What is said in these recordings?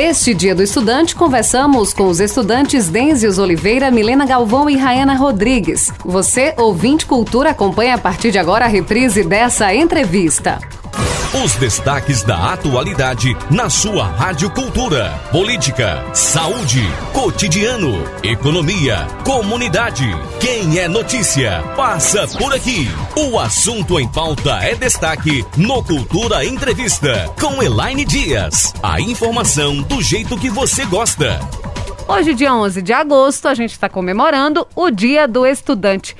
Neste Dia do Estudante, conversamos com os estudantes Denzius Oliveira, Milena Galvão e Rayana Rodrigues. Você, ouvinte cultura, acompanha a partir de agora a reprise dessa entrevista. Os destaques da atualidade na sua Rádio Cultura. Política, saúde, cotidiano, economia, comunidade. Quem é notícia, passa por aqui. O assunto em pauta é destaque no Cultura Entrevista com Elaine Dias. A informação do jeito que você gosta. Hoje, dia 11 de agosto, a gente está comemorando o Dia do Estudante.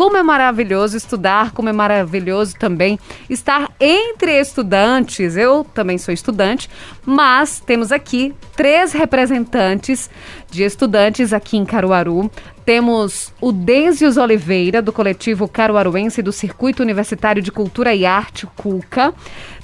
Como é maravilhoso estudar, como é maravilhoso também estar entre estudantes. Eu também sou estudante, mas temos aqui três representantes de estudantes aqui em Caruaru. Temos o Denzius Oliveira, do coletivo caruaruense do Circuito Universitário de Cultura e Arte, CUCA.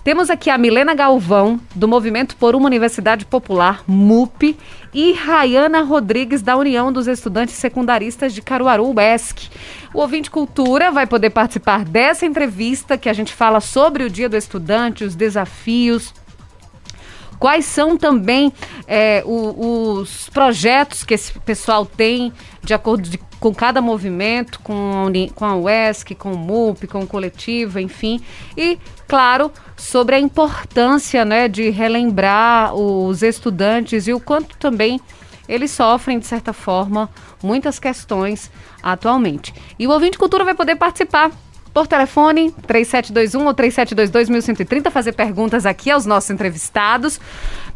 Temos aqui a Milena Galvão, do Movimento por uma Universidade Popular, MUP, e Rayana Rodrigues, da União dos Estudantes Secundaristas de Caruaru, UESC. O ouvinte Cultura vai poder participar dessa entrevista que a gente fala sobre o Dia do Estudante, os desafios, quais são também é, o, os projetos que esse pessoal tem de acordo de, com cada movimento, com a, com a UESC, com o MUP, com o coletivo, enfim. E, claro, sobre a importância né, de relembrar os estudantes e o quanto também eles sofrem, de certa forma, muitas questões atualmente. E o ouvinte cultura vai poder participar por telefone 3721 ou 3722 1130, fazer perguntas aqui aos nossos entrevistados.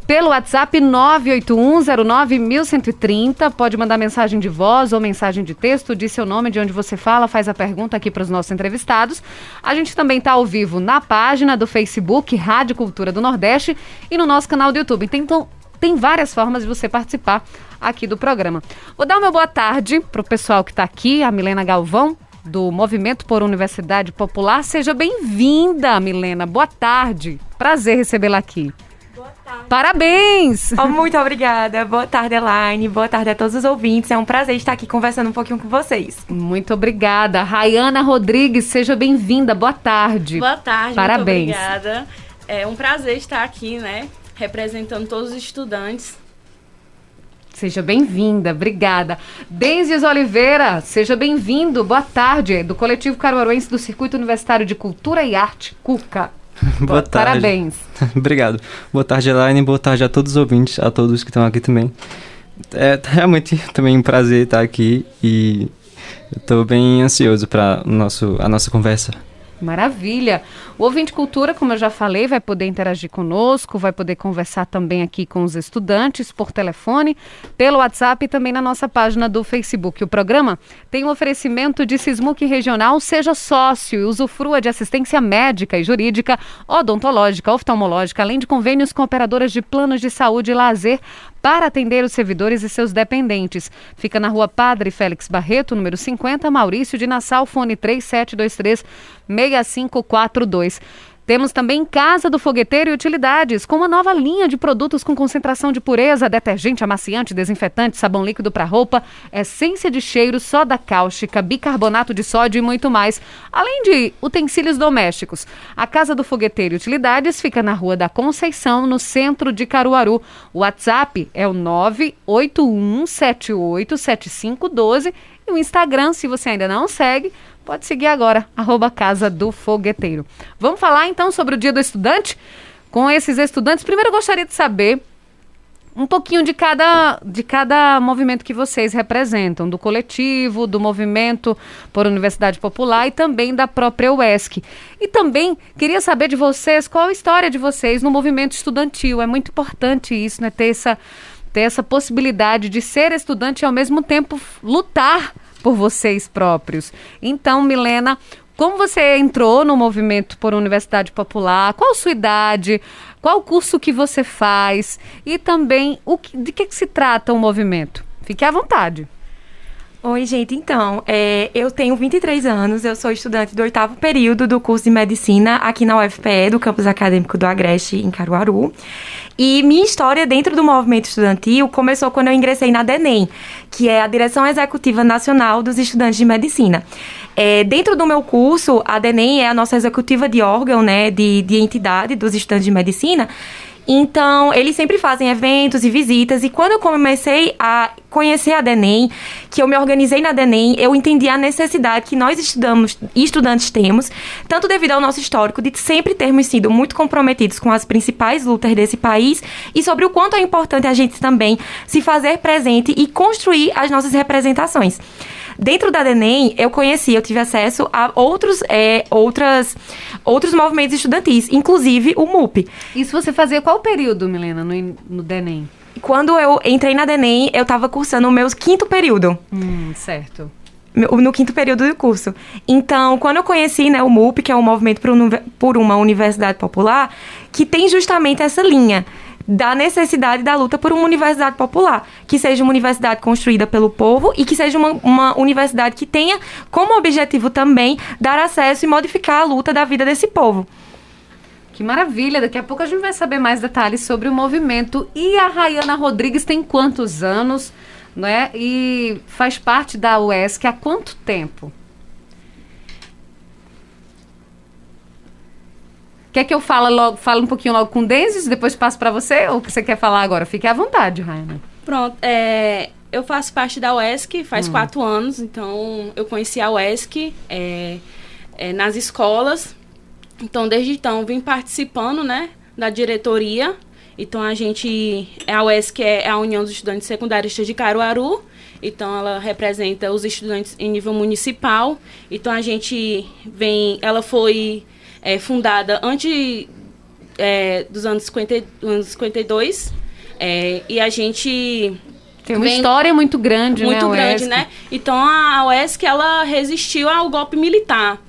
Pelo WhatsApp 981091130, pode mandar mensagem de voz ou mensagem de texto, diz seu nome, de onde você fala, faz a pergunta aqui para os nossos entrevistados. A gente também está ao vivo na página do Facebook Rádio Cultura do Nordeste e no nosso canal do YouTube. Então, tem várias formas de você participar aqui do programa. Vou dar uma boa tarde para o pessoal que está aqui, a Milena Galvão, do Movimento por Universidade Popular. Seja bem-vinda, Milena. Boa tarde. Prazer recebê-la aqui. Boa tarde. Parabéns! Oh, muito obrigada. Boa tarde, Elaine. Boa tarde a todos os ouvintes. É um prazer estar aqui conversando um pouquinho com vocês. Muito obrigada. Rayana Rodrigues, seja bem-vinda. Boa tarde. Boa tarde. Parabéns. Muito obrigada. É um prazer estar aqui, né? Representando todos os estudantes Seja bem-vinda, obrigada. Denzias Oliveira, seja bem-vindo, boa tarde, do Coletivo Caruaruense do Circuito Universitário de Cultura e Arte, CUCA. boa tarde. Parabéns. Obrigado. Boa tarde, Elaine, boa tarde a todos os ouvintes, a todos que estão aqui também. É realmente também um prazer estar aqui e estou bem ansioso para a nossa conversa. Maravilha. O Ouvinte Cultura, como eu já falei, vai poder interagir conosco, vai poder conversar também aqui com os estudantes por telefone, pelo WhatsApp e também na nossa página do Facebook. O programa tem um oferecimento de Sismuc Regional, seja sócio e usufrua de assistência médica e jurídica, odontológica, oftalmológica, além de convênios com operadoras de planos de saúde e lazer para atender os servidores e seus dependentes. Fica na rua Padre Félix Barreto, número 50, Maurício de Nassau, fone 3723 6542. Temos também Casa do Fogueteiro e Utilidades, com uma nova linha de produtos com concentração de pureza, detergente, amaciante, desinfetante, sabão líquido para roupa, essência de cheiro, soda cáustica, bicarbonato de sódio e muito mais. Além de utensílios domésticos. A Casa do Fogueteiro e Utilidades fica na Rua da Conceição, no centro de Caruaru. O WhatsApp é o 981787512 e o Instagram, se você ainda não segue, Pode seguir agora, arroba Casa do Fogueteiro. Vamos falar então sobre o Dia do Estudante? Com esses estudantes, primeiro eu gostaria de saber um pouquinho de cada, de cada movimento que vocês representam, do coletivo, do movimento por Universidade Popular e também da própria UESC. E também queria saber de vocês qual a história de vocês no movimento estudantil. É muito importante isso, né? Ter essa, ter essa possibilidade de ser estudante e ao mesmo tempo lutar por vocês próprios. Então, Milena, como você entrou no movimento por Universidade Popular? Qual sua idade? Qual curso que você faz? E também o que, de que, que se trata o movimento? Fique à vontade. Oi, gente. Então, é, eu tenho 23 anos, eu sou estudante do oitavo período do curso de medicina aqui na UFPE, do campus acadêmico do Agreste, em Caruaru. E minha história dentro do movimento estudantil começou quando eu ingressei na DENEM, que é a Direção Executiva Nacional dos Estudantes de Medicina. É, dentro do meu curso, a DENEM é a nossa executiva de órgão, né, de, de entidade dos estudantes de medicina. Então, eles sempre fazem eventos e visitas. E quando eu comecei a conhecer a DENEM, que eu me organizei na DENEM, eu entendi a necessidade que nós estudamos estudantes temos, tanto devido ao nosso histórico de sempre termos sido muito comprometidos com as principais lutas desse país e sobre o quanto é importante a gente também se fazer presente e construir as nossas representações. Dentro da DENEM, eu conheci, eu tive acesso a outros, é, outras, outros movimentos estudantis, inclusive o MUP. Isso você fazia qual período, Milena, no, no DENEM? Quando eu entrei na DENEM, eu estava cursando o meu quinto período. Hum, certo. No quinto período do curso. Então, quando eu conheci né, o MUP, que é o Movimento por uma Universidade Popular, que tem justamente essa linha da necessidade da luta por uma universidade popular, que seja uma universidade construída pelo povo e que seja uma, uma universidade que tenha como objetivo também dar acesso e modificar a luta da vida desse povo. Que maravilha! Daqui a pouco a gente vai saber mais detalhes sobre o movimento. E a Rayana Rodrigues tem quantos anos, né? E faz parte da UESC há quanto tempo? Quer que eu fale logo, fale um pouquinho logo com o Denzis, depois passo para você? Ou o que você quer falar agora? Fique à vontade, Raina. Pronto. É, eu faço parte da UESC faz hum. quatro anos, então eu conheci a UESC é, é, nas escolas. Então, desde então, vim participando, né, da diretoria. Então, a gente... A UESC é a União dos Estudantes Secundaristas de Caruaru. Então, ela representa os estudantes em nível municipal. Então, a gente vem... Ela foi é, fundada antes é, dos anos, 50, anos 52. É, e a gente. Tem uma vem, história muito grande, muito né? Muito grande, né? Então a UESC ela resistiu ao golpe militar.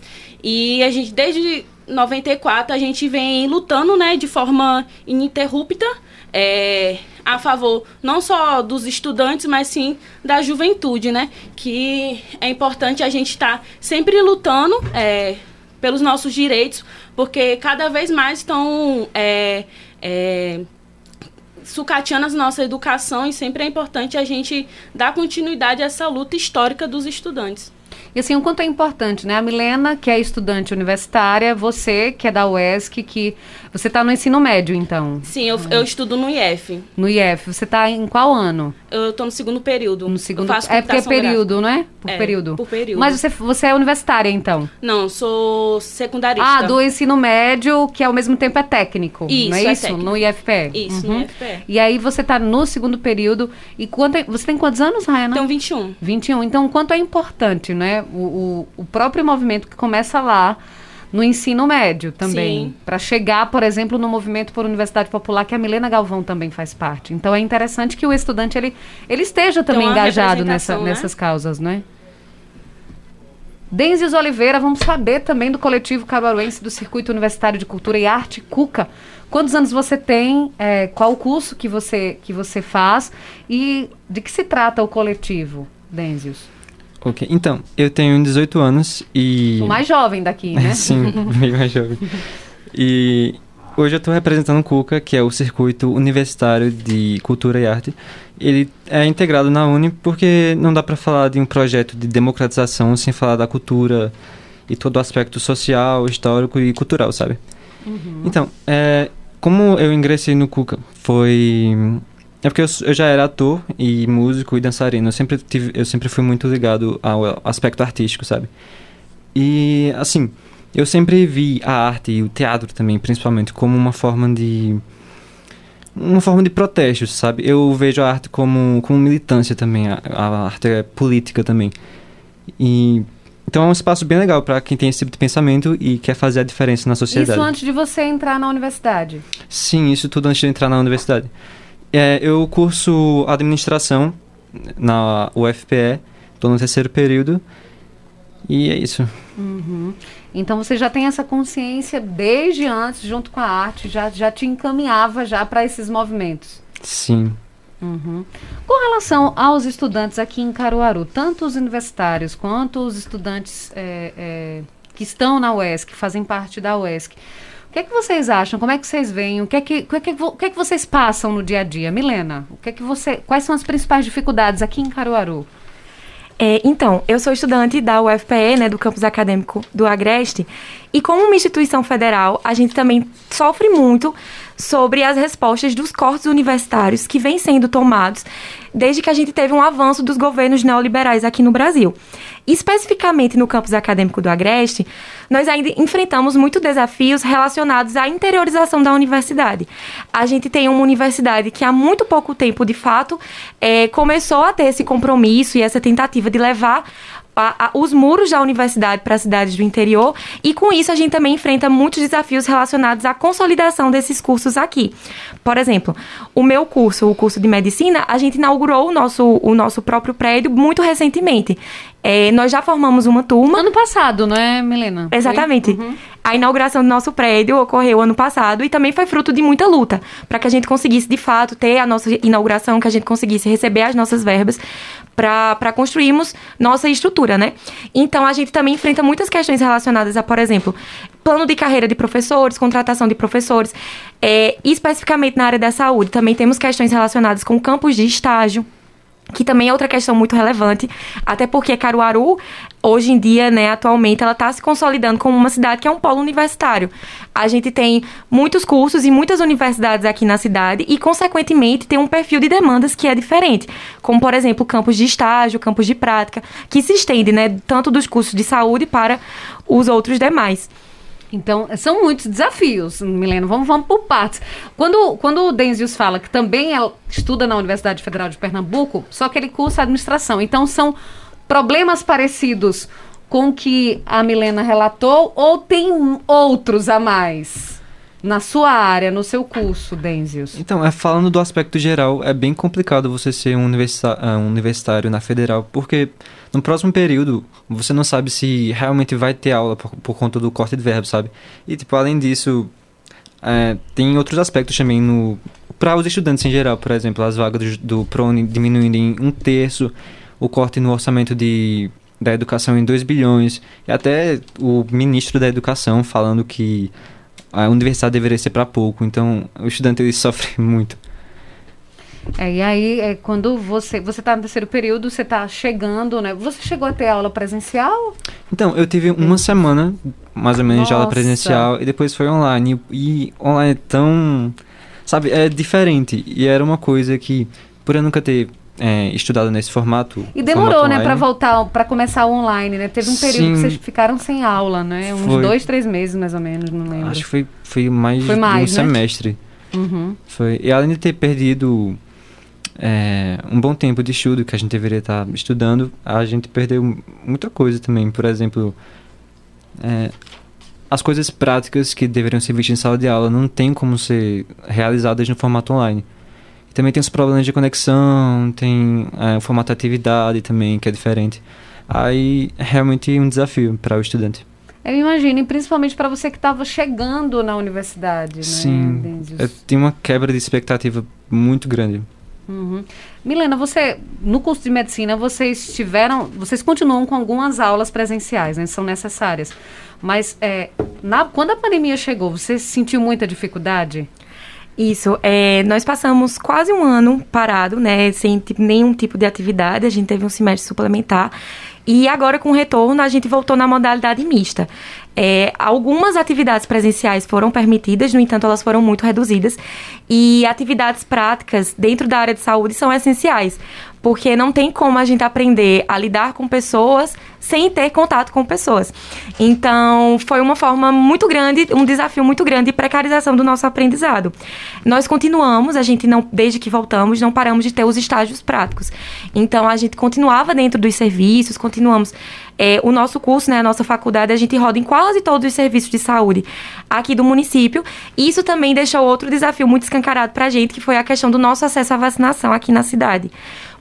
E a gente, desde 94, a gente vem lutando, né, de forma ininterrupta. É, a favor não só dos estudantes, mas sim da juventude, né? Que é importante a gente estar tá sempre lutando é, pelos nossos direitos, porque cada vez mais estão é, é, sucateando a nossa educação e sempre é importante a gente dar continuidade a essa luta histórica dos estudantes. E assim, o quanto é importante, né? A Milena, que é estudante universitária, você, que é da UESC, que você está no ensino médio, então? Sim, eu, eu estudo no IF. No IF. Você está em qual ano? Eu estou no segundo período. No segundo. é porque é período, gráfica. não é? Por é, período. Por período. Mas você, você é universitária, então? Não, sou secundarista. Ah, do ensino médio, que ao mesmo tempo é técnico. Isso, não é, é isso? Técnico. No IFPE. Isso, uhum. no IFPE. E aí você está no segundo período. E quanto é, você tem quantos anos, Rayana? Tenho 21. 21. Então, quanto é importante, né? O, o, o próprio movimento que começa lá no ensino médio também, para chegar, por exemplo, no movimento por Universidade Popular que a Milena Galvão também faz parte. Então é interessante que o estudante ele, ele esteja também engajado nessa, né? nessas causas, né? Denzis Oliveira, vamos saber também do coletivo caruaruense do Circuito Universitário de Cultura e Arte, CUCA. Quantos anos você tem? É, qual o curso que você, que você faz? E de que se trata o coletivo, Denzius? Ok, então, eu tenho 18 anos e... O mais jovem daqui, né? Sim, meio mais jovem. E hoje eu estou representando o CUCA, que é o Circuito Universitário de Cultura e Arte. Ele é integrado na Uni porque não dá para falar de um projeto de democratização sem falar da cultura e todo o aspecto social, histórico e cultural, sabe? Uhum. Então, é, como eu ingressei no CUCA, foi é porque eu, eu, já era ator e músico e dançarino. Eu sempre, tive, eu sempre fui muito ligado ao aspecto artístico, sabe? E, assim, eu sempre vi a arte e o teatro também, principalmente, como uma forma de. Uma forma de protesto, sabe? Eu vejo a arte como, como militância também. A, a arte é política também. E. Então é um espaço bem legal para quem tem esse tipo de pensamento e quer fazer a diferença na sociedade. Isso antes de você entrar na universidade? Sim, isso tudo antes de entrar na universidade. É, eu curso administração na UFPE, estou no terceiro período e é isso. Uhum. Então você já tem essa consciência desde antes, junto com a arte, já, já te encaminhava já para esses movimentos? Sim. Uhum. Com relação aos estudantes aqui em Caruaru, tanto os universitários quanto os estudantes é, é, que estão na UESC, que fazem parte da UESC, o que é que vocês acham? Como é que vocês veem? O que é que, o que, é que, é que vocês passam no dia a dia? Milena, o que é que você, quais são as principais dificuldades aqui em Caruaru? É, então, eu sou estudante da UFPE, né, do campus acadêmico do Agreste, e como uma instituição federal, a gente também sofre muito sobre as respostas dos cortes universitários que vêm sendo tomados desde que a gente teve um avanço dos governos neoliberais aqui no Brasil. Especificamente no campus acadêmico do Agreste, nós ainda enfrentamos muitos desafios relacionados à interiorização da universidade. A gente tem uma universidade que há muito pouco tempo, de fato, é, começou a ter esse compromisso e essa tentativa de levar a, a, os muros da universidade para as cidades do interior e com isso a gente também enfrenta muitos desafios relacionados à consolidação desses cursos aqui. Por exemplo, o meu curso, o curso de medicina, a gente inaugurou o nosso, o nosso próprio prédio muito recentemente. É, nós já formamos uma turma. Ano passado, não é, Milena? Exatamente. Uhum. A inauguração do nosso prédio ocorreu ano passado e também foi fruto de muita luta para que a gente conseguisse, de fato, ter a nossa inauguração, que a gente conseguisse receber as nossas verbas para construirmos nossa estrutura, né? Então, a gente também enfrenta muitas questões relacionadas a, por exemplo, plano de carreira de professores, contratação de professores, é, especificamente na área da saúde. Também temos questões relacionadas com campos de estágio que também é outra questão muito relevante, até porque Caruaru, hoje em dia, né, atualmente, ela está se consolidando como uma cidade que é um polo universitário. A gente tem muitos cursos e muitas universidades aqui na cidade e, consequentemente, tem um perfil de demandas que é diferente, como, por exemplo, campos de estágio, campos de prática, que se estende, né, tanto dos cursos de saúde para os outros demais. Então, são muitos desafios, Milena. Vamos, vamos por partes. Quando, quando o Denzius fala que também ela estuda na Universidade Federal de Pernambuco, só que ele cursa administração. Então, são problemas parecidos com o que a Milena relatou ou tem outros a mais? Na sua área, no seu curso, Denzius? Então, é, falando do aspecto geral, é bem complicado você ser um, universitário, um universitário na federal, porque no próximo período você não sabe se realmente vai ter aula por, por conta do corte de verbo, sabe? E, tipo, além disso, é, tem outros aspectos também no para os estudantes em geral, por exemplo, as vagas do, do PRONE diminuindo em um terço, o corte no orçamento de da educação em 2 bilhões, e até o ministro da educação falando que a universidade deveria ser para pouco, então o estudante ele sofre muito. É, e aí, é, quando você você está no terceiro período, você está chegando, né? Você chegou a ter aula presencial? Então, eu tive uma semana, mais ou menos, Nossa. de aula presencial, e depois foi online. E online é tão... Sabe, é diferente. E era uma coisa que, por eu nunca ter é, estudado nesse formato. E demorou, formato né, para voltar, para começar online, né? Teve um período Sim. que vocês ficaram sem aula, né? Uns foi. dois, três meses mais ou menos, não lembro. Acho que foi, foi mais, foi mais de um né? semestre. Uhum. Foi. E além de ter perdido é, um bom tempo de estudo que a gente deveria estar estudando, a gente perdeu muita coisa também. Por exemplo, é, as coisas práticas que deveriam ser vistas em sala de aula não tem como ser realizadas no formato online. E também tem os problemas de conexão, tem é, o formato de atividade também, que é diferente. Aí é realmente um desafio para o estudante. Eu imagino, e principalmente para você que estava chegando na universidade, né? Sim, tem uma quebra de expectativa muito grande. Uhum. Milena, você no curso de medicina vocês tiveram, vocês continuam com algumas aulas presenciais, né? São necessárias. Mas é, na, quando a pandemia chegou, você sentiu muita dificuldade? Isso, é, nós passamos quase um ano parado, né, sem tipo, nenhum tipo de atividade, a gente teve um semestre suplementar e agora com o retorno a gente voltou na modalidade mista. É, algumas atividades presenciais foram permitidas, no entanto, elas foram muito reduzidas. E atividades práticas dentro da área de saúde são essenciais, porque não tem como a gente aprender a lidar com pessoas sem ter contato com pessoas. Então, foi uma forma muito grande, um desafio muito grande de precarização do nosso aprendizado. Nós continuamos, a gente não, desde que voltamos, não paramos de ter os estágios práticos. Então, a gente continuava dentro dos serviços, continuamos é, o nosso curso, né, a nossa faculdade, a gente roda em quase todos os serviços de saúde aqui do município. Isso também deixou outro desafio muito escancarado para a gente, que foi a questão do nosso acesso à vacinação aqui na cidade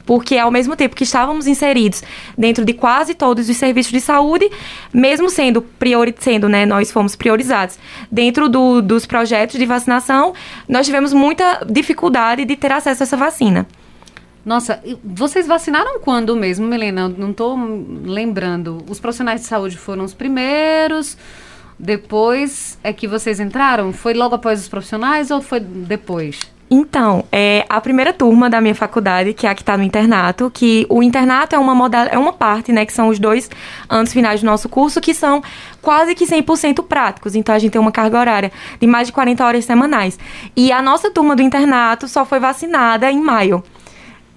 porque ao mesmo tempo que estávamos inseridos dentro de quase todos os serviços de saúde, mesmo sendo priori sendo, né, nós fomos priorizados dentro do, dos projetos de vacinação, nós tivemos muita dificuldade de ter acesso a essa vacina. Nossa, vocês vacinaram quando mesmo, Melena? Não estou lembrando. Os profissionais de saúde foram os primeiros, depois é que vocês entraram? Foi logo após os profissionais ou foi depois? Então, é a primeira turma da minha faculdade, que é a que está no internato, que o internato é uma modal, é uma parte, né, que são os dois anos finais do nosso curso, que são quase que 100% práticos. Então, a gente tem uma carga horária de mais de 40 horas semanais. E a nossa turma do internato só foi vacinada em maio,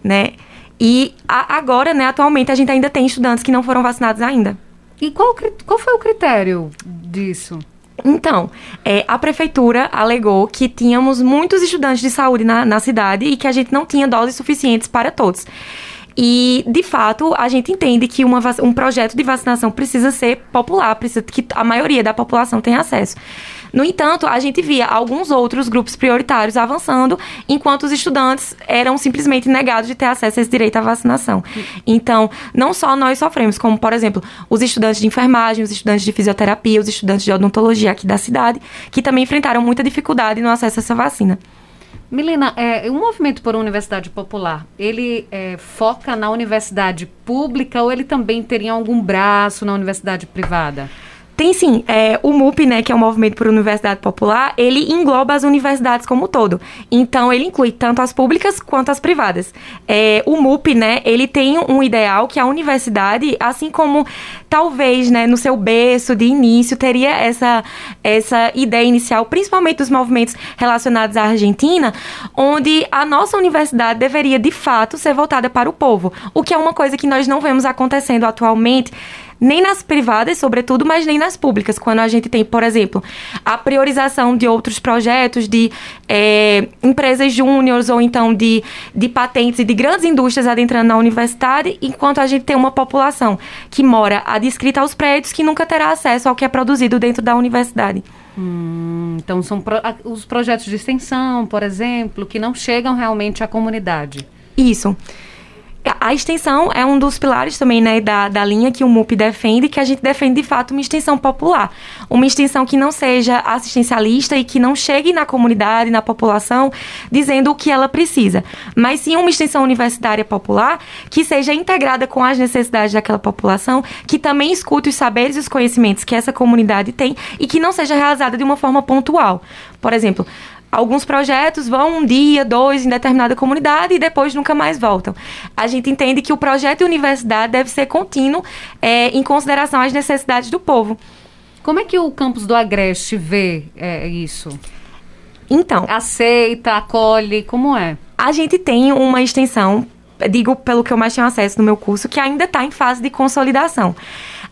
né? E a, agora, né, atualmente, a gente ainda tem estudantes que não foram vacinados ainda. E qual, qual foi o critério disso? Então, é, a prefeitura alegou que tínhamos muitos estudantes de saúde na, na cidade e que a gente não tinha doses suficientes para todos. E, de fato, a gente entende que uma, um projeto de vacinação precisa ser popular, precisa que a maioria da população tenha acesso. No entanto, a gente via alguns outros grupos prioritários avançando, enquanto os estudantes eram simplesmente negados de ter acesso a esse direito à vacinação. Então, não só nós sofremos, como, por exemplo, os estudantes de enfermagem, os estudantes de fisioterapia, os estudantes de odontologia aqui da cidade, que também enfrentaram muita dificuldade no acesso a essa vacina. Milena, é, o movimento por universidade popular, ele é, foca na universidade pública ou ele também teria algum braço na universidade privada? Tem sim, é, o MUP, né, que é o Movimento por Universidade Popular, ele engloba as universidades como um todo. Então, ele inclui tanto as públicas quanto as privadas. É, o MUP, né, ele tem um ideal que a universidade, assim como talvez, né, no seu berço de início, teria essa, essa ideia inicial, principalmente dos movimentos relacionados à Argentina, onde a nossa universidade deveria, de fato, ser voltada para o povo. O que é uma coisa que nós não vemos acontecendo atualmente nem nas privadas, sobretudo, mas nem nas públicas. Quando a gente tem, por exemplo, a priorização de outros projetos, de é, empresas júniores ou então de, de patentes e de grandes indústrias adentrando na universidade, enquanto a gente tem uma população que mora adscrita aos prédios que nunca terá acesso ao que é produzido dentro da universidade. Hum, então, são pro, os projetos de extensão, por exemplo, que não chegam realmente à comunidade. Isso. A extensão é um dos pilares também né, da, da linha que o MUP defende, que a gente defende de fato uma extensão popular. Uma extensão que não seja assistencialista e que não chegue na comunidade, na população, dizendo o que ela precisa. Mas sim uma extensão universitária popular que seja integrada com as necessidades daquela população, que também escute os saberes e os conhecimentos que essa comunidade tem e que não seja realizada de uma forma pontual. Por exemplo, Alguns projetos vão um dia, dois em determinada comunidade e depois nunca mais voltam. A gente entende que o projeto de universidade deve ser contínuo é, em consideração às necessidades do povo. Como é que o campus do Agreste vê é, isso? Então. Aceita, acolhe, como é? A gente tem uma extensão, digo pelo que eu mais tenho acesso no meu curso, que ainda está em fase de consolidação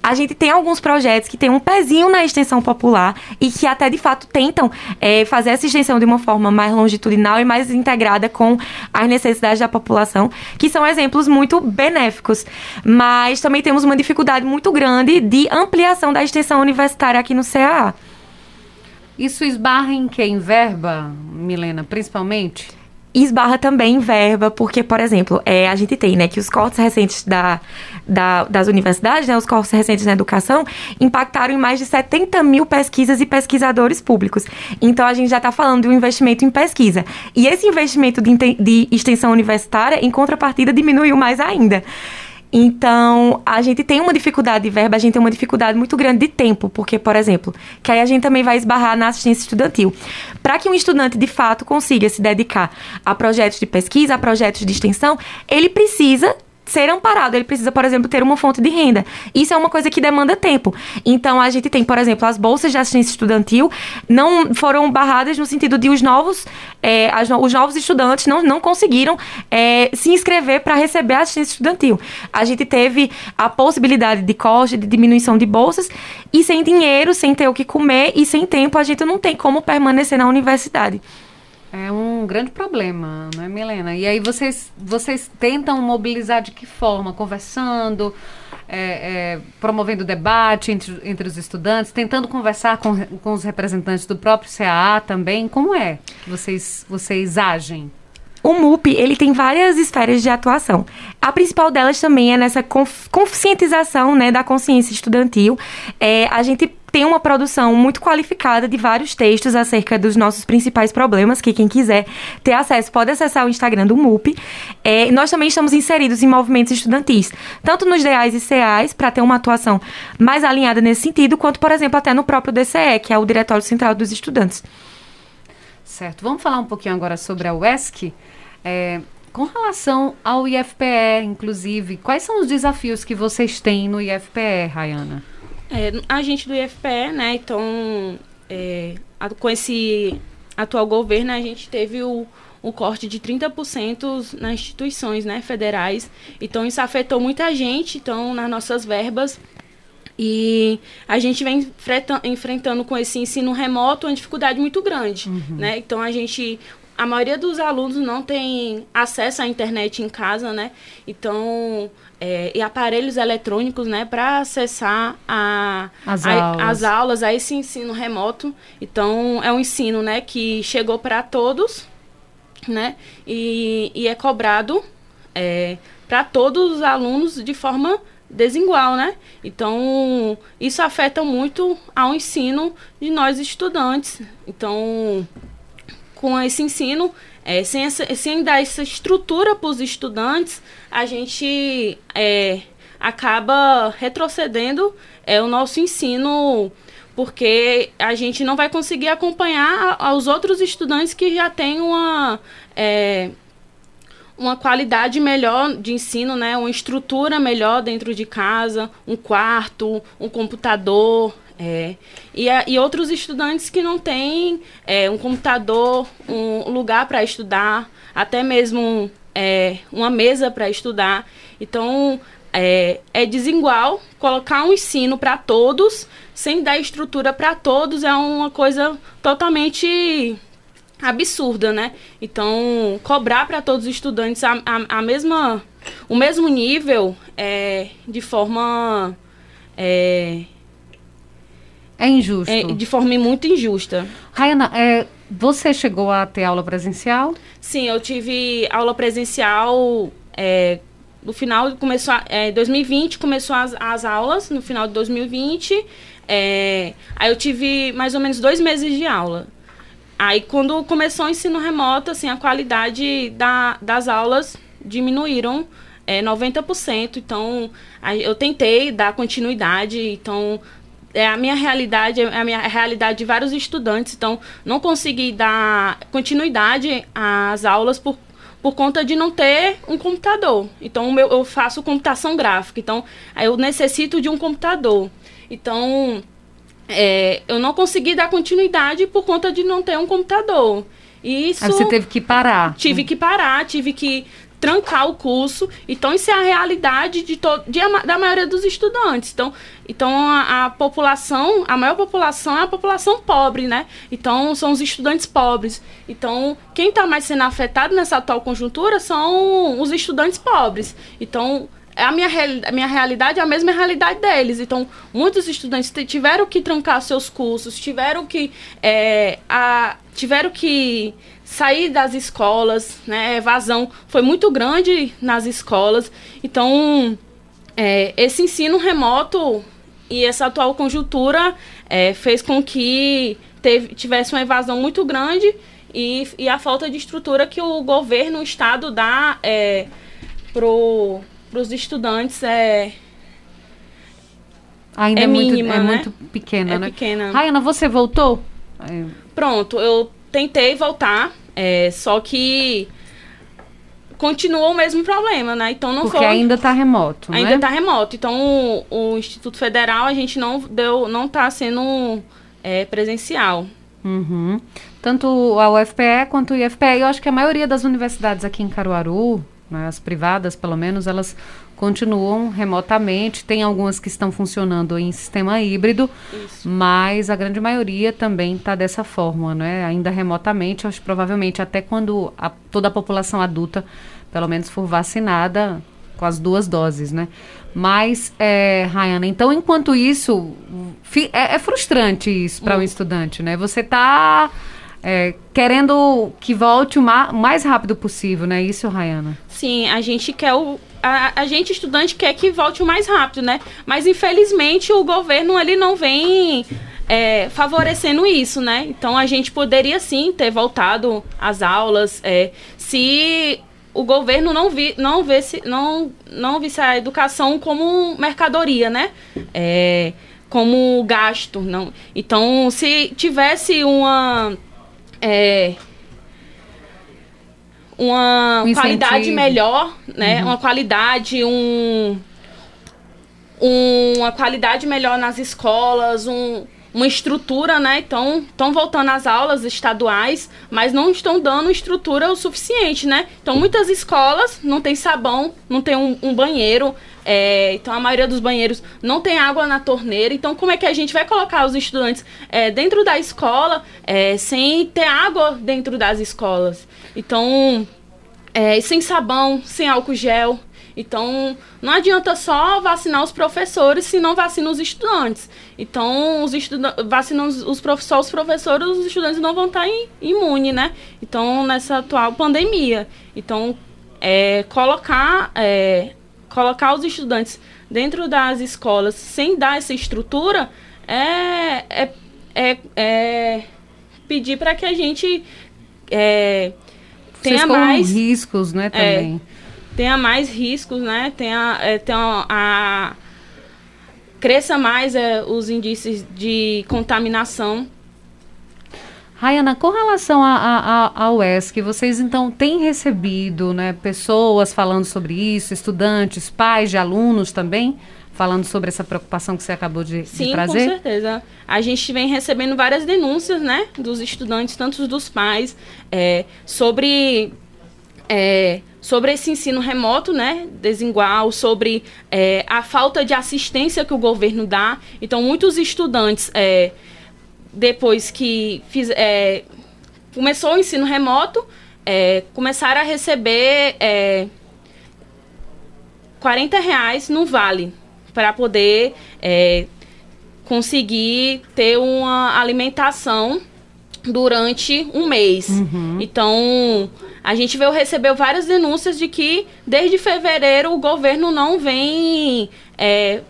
a gente tem alguns projetos que tem um pezinho na extensão popular e que até de fato tentam é, fazer essa extensão de uma forma mais longitudinal e mais integrada com as necessidades da população, que são exemplos muito benéficos. Mas também temos uma dificuldade muito grande de ampliação da extensão universitária aqui no CAA. Isso esbarra em quem? Verba, Milena, principalmente? Esbarra também em verba, porque, por exemplo, é, a gente tem né, que os cortes recentes da, da, das universidades, né, os cortes recentes na educação, impactaram em mais de 70 mil pesquisas e pesquisadores públicos. Então, a gente já está falando de um investimento em pesquisa. E esse investimento de, de extensão universitária, em contrapartida, diminuiu mais ainda. Então, a gente tem uma dificuldade de verba, a gente tem uma dificuldade muito grande de tempo, porque, por exemplo, que aí a gente também vai esbarrar na assistência estudantil. Para que um estudante de fato consiga se dedicar a projetos de pesquisa, a projetos de extensão, ele precisa ser amparado, ele precisa, por exemplo, ter uma fonte de renda. Isso é uma coisa que demanda tempo. Então, a gente tem, por exemplo, as bolsas de assistência estudantil não foram barradas no sentido de os novos, é, as, os novos estudantes não, não conseguiram é, se inscrever para receber a assistência estudantil. A gente teve a possibilidade de corte, de diminuição de bolsas, e sem dinheiro, sem ter o que comer e sem tempo, a gente não tem como permanecer na universidade. É um grande problema, não é, Milena? E aí vocês, vocês tentam mobilizar de que forma? Conversando, é, é, promovendo debate entre, entre os estudantes, tentando conversar com, com os representantes do próprio CAA também. Como é que vocês, vocês agem? O MUP, ele tem várias esferas de atuação. A principal delas também é nessa conscientização né, da consciência estudantil. É, a gente tem uma produção muito qualificada de vários textos acerca dos nossos principais problemas, que quem quiser ter acesso pode acessar o Instagram do MUP. É, nós também estamos inseridos em movimentos estudantis, tanto nos DEAs e CAs, para ter uma atuação mais alinhada nesse sentido, quanto, por exemplo, até no próprio DCE, que é o Diretório Central dos Estudantes. Certo. Vamos falar um pouquinho agora sobre a UESC. É, com relação ao IFPE, inclusive, quais são os desafios que vocês têm no IFPE, Rayana? É, a gente do IFPE, né, então, é, com esse atual governo, a gente teve o, o corte de 30% nas instituições né, federais. Então, isso afetou muita gente, então, nas nossas verbas. E a gente vem enfrentando com esse ensino remoto uma dificuldade muito grande, uhum. né? Então a gente a maioria dos alunos não tem acesso à internet em casa, né? Então, é, e aparelhos eletrônicos, né, para acessar a, as, a, aulas. as aulas, a esse ensino remoto. Então, é um ensino, né, que chegou para todos, né? E, e é cobrado é, para todos os alunos de forma desigual, né? Então, isso afeta muito ao ensino de nós estudantes. Então, com esse ensino, é, sem, essa, sem dar essa estrutura para os estudantes, a gente é, acaba retrocedendo é, o nosso ensino porque a gente não vai conseguir acompanhar aos outros estudantes que já têm uma é, uma qualidade melhor de ensino, né? Uma estrutura melhor dentro de casa, um quarto, um computador, é, e, e outros estudantes que não têm é, um computador, um lugar para estudar, até mesmo é, uma mesa para estudar. Então, é, é desigual colocar um ensino para todos sem dar estrutura para todos é uma coisa totalmente absurda, né? Então, cobrar para todos os estudantes a, a, a, mesma, o mesmo nível é, de forma é, é injusto. É, de forma muito injusta. Rayana, é, você chegou a ter aula presencial? Sim, eu tive aula presencial é, no final, começou, é, 2020 começou as, as aulas, no final de 2020. É, aí eu tive mais ou menos dois meses de aula. Aí quando começou o ensino remoto, assim, a qualidade da, das aulas diminuíram é, 90%. Então, eu tentei dar continuidade, então é a minha realidade, é a minha realidade de vários estudantes, então não consegui dar continuidade às aulas por, por conta de não ter um computador. Então eu, eu faço computação gráfica, então eu necessito de um computador. Então é, eu não consegui dar continuidade por conta de não ter um computador. Isso, Aí você teve que parar. Tive que parar, tive que trancar o curso. Então, isso é a realidade de, de da maioria dos estudantes. Então, então a, a, população, a maior população é a população pobre, né? Então, são os estudantes pobres. Então, quem está mais sendo afetado nessa atual conjuntura são os estudantes pobres. Então, é a minha, a minha realidade é a mesma realidade deles. Então, muitos estudantes tiveram que trancar seus cursos, tiveram que, é, a, tiveram que sair das escolas, né? A evasão foi muito grande nas escolas. Então, é, esse ensino remoto e essa atual conjuntura é, fez com que teve, tivesse uma evasão muito grande e, e a falta de estrutura que o governo, o Estado dá é, para os estudantes é, Ainda é, é mínima, muito, é né? muito pequena, é né? pequena. Rayana, você voltou? Pronto, eu tentei voltar, é, só que continua o mesmo problema, né? Então não Porque foi. ainda está remoto, Ainda né? está remoto. Então o, o, Instituto Federal a gente não deu, não está sendo é, presencial. Uhum. Tanto a UFPE quanto o IFPE. Eu acho que a maioria das universidades aqui em Caruaru, né, as privadas pelo menos, elas continuam remotamente. Tem algumas que estão funcionando em sistema híbrido, Isso. mas a grande maioria também está dessa forma, né? Ainda remotamente, acho provavelmente até quando a, toda a população adulta, pelo menos, for vacinada com as duas doses, né? Mas, é, Rayana, então, enquanto isso, é, é frustrante isso para o um estudante, né? Você está é, querendo que volte o mais rápido possível, né? Isso, Rayana? Sim, a gente quer o, a, a, gente, estudante, quer que volte o mais rápido, né? Mas, infelizmente, o governo ele não vem é, favorecendo isso, né? Então, a gente poderia, sim, ter voltado às aulas é, se o governo não, vi, não, visse, não, não visse a educação como mercadoria, né? É, como gasto. Não. Então, se tivesse uma é, uma Um qualidade melhor, né? Uma qualidade, um, um- uma qualidade melhor nas escolas, um- uma estrutura, né? Então, estão voltando às aulas estaduais, mas não estão dando estrutura o suficiente, né? Então, muitas escolas não tem sabão, não tem um, um banheiro, é, então a maioria dos banheiros não tem água na torneira. Então, como é que a gente vai colocar os estudantes é, dentro da escola é, sem ter água dentro das escolas? Então, é, sem sabão, sem álcool gel. Então, não adianta só vacinar os professores se não vacina os estudantes. Então, os estuda vacinam os, os prof- só os professores, os estudantes não vão estar im- imunes, né? Então, nessa atual pandemia. Então, é, colocar, é, colocar os estudantes dentro das escolas sem dar essa estrutura é, é, é, é pedir para que a gente é, tenha mais riscos, né, também. Tenha mais riscos, né? Tenha, é, tenha a, cresça mais é, os índices de contaminação. Rayana, com relação à UESC, vocês então têm recebido né, pessoas falando sobre isso, estudantes, pais de alunos também, falando sobre essa preocupação que você acabou de, de Sim, com trazer? certeza. A gente vem recebendo várias denúncias, né, dos estudantes, tanto dos pais, é, sobre é, sobre esse ensino remoto, né, desigual, sobre é, a falta de assistência que o governo dá. Então, muitos estudantes, é, depois que fiz, é, começou o ensino remoto, é, começaram a receber é, 40 reais no Vale para poder é, conseguir ter uma alimentação durante um mês. Então, a gente veio receber várias denúncias de que desde fevereiro o governo não vem é,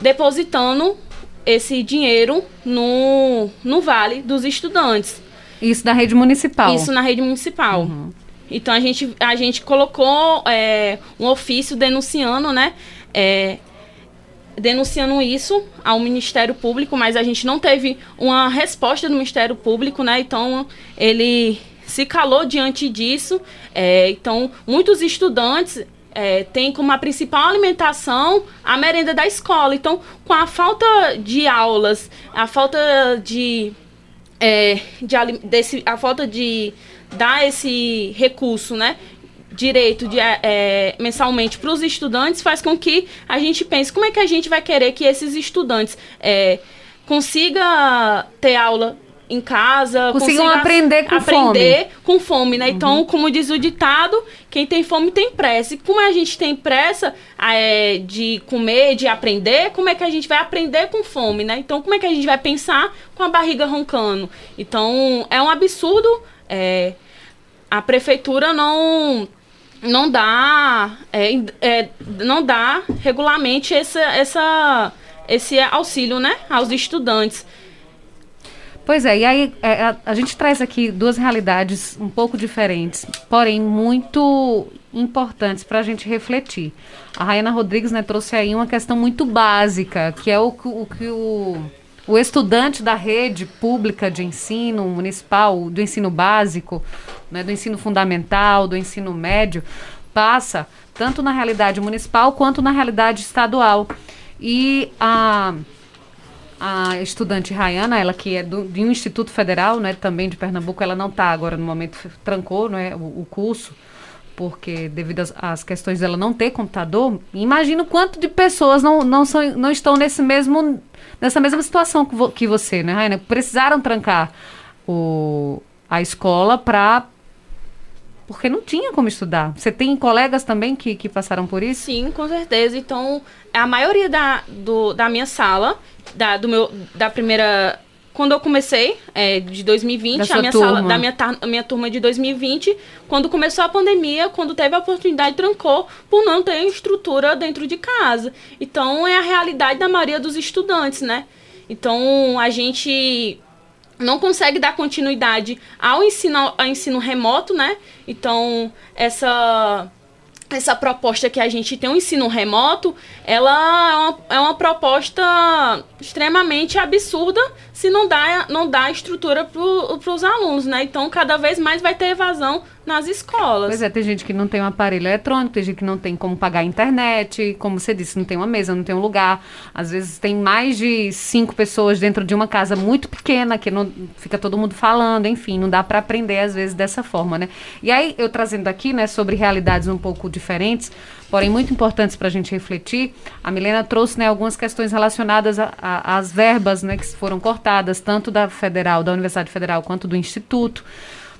depositando esse dinheiro no, no Vale dos estudantes. Isso da rede municipal. Isso na rede municipal. Então a gente, a gente colocou é, um ofício denunciando, né? é, denunciando isso ao Ministério Público, mas a gente não teve uma resposta do Ministério Público, né? Então ele se calou diante disso. É, então muitos estudantes é, têm como a principal alimentação a merenda da escola. Então, com a falta de aulas, a falta de é, de, desse, a falta de dar esse recurso, né? Direito de, é, mensalmente para os estudantes faz com que a gente pense como é que a gente vai querer que esses estudantes é, consiga ter aula em casa, Consigam consiga aprender com aprender com fome, né? Então, como diz o ditado, quem tem fome tem pressa. E como a gente tem pressa é, de comer, de aprender, como é que a gente vai aprender com fome, né? Então, como é que a gente vai pensar com a barriga roncando? Então, é um absurdo. é, a prefeitura não não dá é, é, não dá regularmente essa, essa esse auxílio, né, aos estudantes. Pois é, e aí é, a, a gente traz aqui duas realidades um pouco diferentes, porém muito importantes para a gente refletir. A Rayana Rodrigues né, trouxe aí uma questão muito básica, que é o, que- o que o, o estudante da rede pública de ensino municipal, do ensino básico, né, do ensino fundamental, do ensino médio, passa tanto na realidade municipal quanto na realidade estadual. E a a estudante Rayana, ela que é do, de um instituto federal, né, também de Pernambuco, ela não está agora no momento trancou, né, o, o curso, porque devido às, às questões dela não ter computador. Imagino quanto de pessoas não, não, são, não estão nesse mesmo nessa mesma situação que, vo- que você, né, Rayana? Precisaram trancar o, a escola para porque não tinha como estudar. Você tem colegas também que, que passaram por isso? Sim, com certeza. Então, a maioria da, do, da minha sala, da, do meu, da primeira. Quando eu comecei, é, de 2020, Da a minha turma. sala, da minha, a minha turma de 2020, quando começou a pandemia, quando teve a oportunidade, trancou por não ter estrutura dentro de casa. Então, é a realidade da maioria dos estudantes, né? Então, a gente não consegue dar continuidade ao ensino, ao ensino remoto, né? Então, essa essa proposta que a gente tem, o ensino remoto, ela é uma, é uma proposta extremamente absurda se não dá, não dá estrutura para os alunos, né? Então, cada vez mais vai ter evasão nas escolas. Pois é, tem gente que não tem um aparelho eletrônico, tem gente que não tem como pagar a internet, como você disse, não tem uma mesa, não tem um lugar. Às vezes tem mais de cinco pessoas dentro de uma casa muito pequena, que não fica todo mundo falando, enfim, não dá para aprender às vezes dessa forma, né? E aí, eu trazendo aqui, né, sobre realidades um pouco diferentes, porém muito importantes para a gente refletir, a Milena trouxe né, algumas questões relacionadas às verbas né, que foram cortadas, tanto da Federal, da Universidade Federal, quanto do Instituto,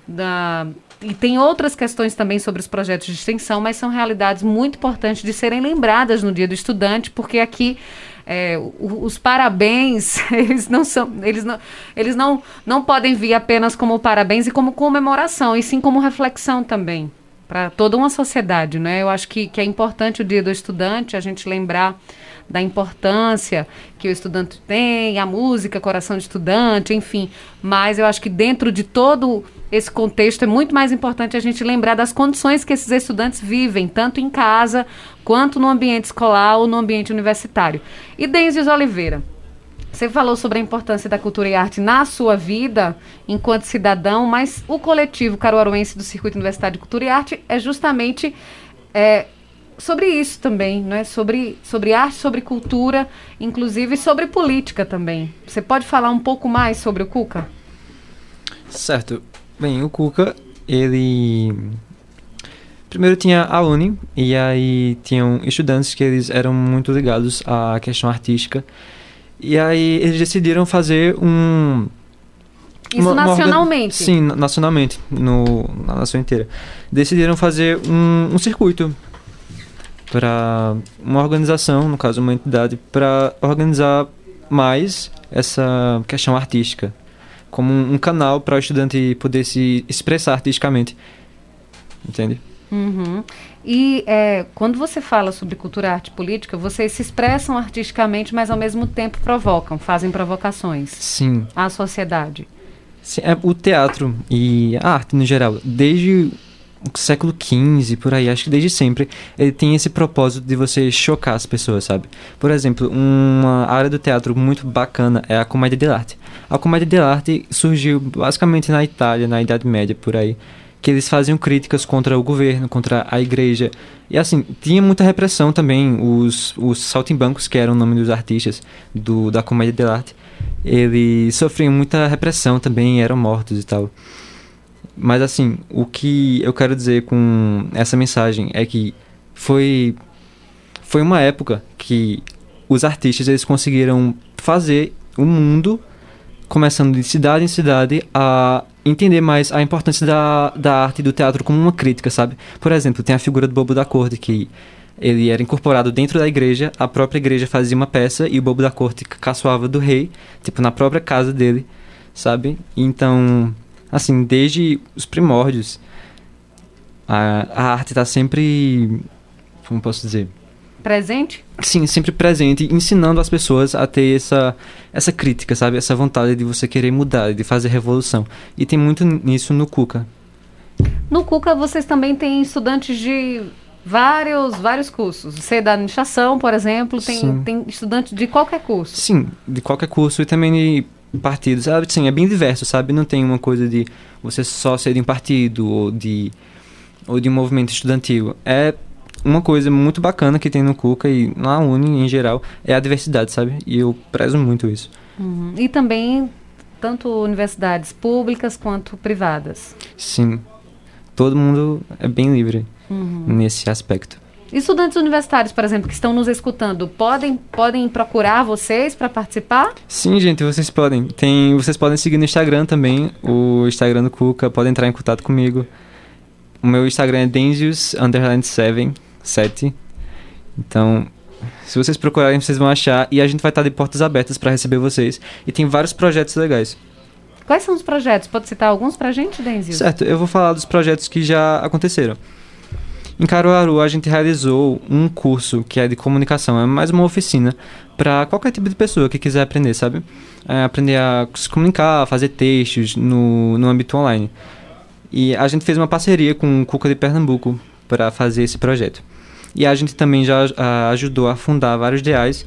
da e tem outras questões também sobre os projetos de extensão, mas são realidades muito importantes de serem lembradas no Dia do Estudante, porque aqui é, os parabéns, eles não são, eles não, eles não, não podem vir apenas como parabéns e como comemoração, e sim como reflexão também para toda uma sociedade, né? Eu acho que, que é importante o Dia do Estudante a gente lembrar da importância que o estudante tem, a música, coração de estudante, enfim. Mas eu acho que dentro de todo esse contexto é muito mais importante a gente lembrar das condições que esses estudantes vivem, tanto em casa quanto no ambiente escolar ou no ambiente universitário. E Denzis Oliveira, você falou sobre a importância da cultura e arte na sua vida enquanto cidadão, mas o coletivo caruaruense do Circuito Universitário de Cultura e Arte é justamente é, sobre isso também, não é? Sobre, sobre arte, sobre cultura, inclusive sobre política também. Você pode falar um pouco mais sobre o Cuca? Certo. Bem, o Cuca, ele primeiro tinha a Uni e aí tinham estudantes que eles eram muito ligados à questão artística. E aí eles decidiram fazer um isso uma, nacionalmente? Uma sim, nacionalmente, no, na nação inteira. Decidiram fazer um, um circuito para uma organização, no caso uma entidade, para organizar mais essa questão artística, como um, um canal para o estudante poder se expressar artisticamente, entende? Uhum. E é, quando você fala sobre cultura, arte e política, vocês se expressam artisticamente, mas ao mesmo tempo provocam, fazem provocações. Sim. À sociedade. Sim, é, o teatro e a arte no geral, desde século XV, por aí, acho que desde sempre, ele tem esse propósito de você chocar as pessoas, sabe? Por exemplo, uma área do teatro muito bacana é a comédia dell'arte. A comédia dell'arte surgiu basicamente na Itália, na Idade Média, por aí, que eles faziam críticas contra o governo, contra a igreja. E assim, tinha muita repressão também, os, os saltimbancos, que eram o nome dos artistas do, da comédia dell'arte, eles sofriam muita repressão também, eram mortos e tal. Mas assim, o que eu quero dizer com essa mensagem é que foi foi uma época que os artistas eles conseguiram fazer o mundo começando de cidade em cidade a entender mais a importância da, da arte e do teatro como uma crítica, sabe? Por exemplo, tem a figura do Bobo da Corte que ele era incorporado dentro da igreja, a própria igreja fazia uma peça e o Bobo da Corte caçoava do rei, tipo na própria casa dele, sabe? Então, assim, desde os primórdios, a, a arte está sempre. Como posso dizer? Presente? Sim, sempre presente, ensinando as pessoas a ter essa, essa crítica, sabe? Essa vontade de você querer mudar, de fazer revolução. E tem muito nisso no Cuca. No Cuca vocês também têm estudantes de vários vários cursos. Você é da administração, por exemplo, tem, tem estudante de qualquer curso. Sim, de qualquer curso e também de partidos, sabe? Sim, é bem diverso, sabe? Não tem uma coisa de você só ser de um partido ou de ou de um movimento estudantil. É uma coisa muito bacana que tem no Cuca e na Uni em geral é a diversidade, sabe? E eu prezo muito isso. Uhum. E também tanto universidades públicas quanto privadas. Sim. Todo mundo é bem livre uhum. nesse aspecto. Estudantes universitários, por exemplo, que estão nos escutando, podem, podem procurar vocês para participar? Sim, gente, vocês podem. Tem, vocês podem seguir no Instagram também, o Instagram do Cuca, podem entrar em contato comigo. O meu Instagram é Denzius 7, 7. Então, se vocês procurarem, vocês vão achar e a gente vai estar de portas abertas para receber vocês. E tem vários projetos legais. Quais são os projetos? Pode citar alguns para a gente, Denzius? Certo, eu vou falar dos projetos que já aconteceram. Em Caruaru, a gente realizou um curso que é de comunicação, é mais uma oficina para qualquer tipo de pessoa que quiser aprender, sabe? É aprender a se comunicar, fazer textos no, no âmbito online. E a gente fez uma parceria com o Cuca de Pernambuco para fazer esse projeto. E a gente também já a, ajudou a fundar vários DEAs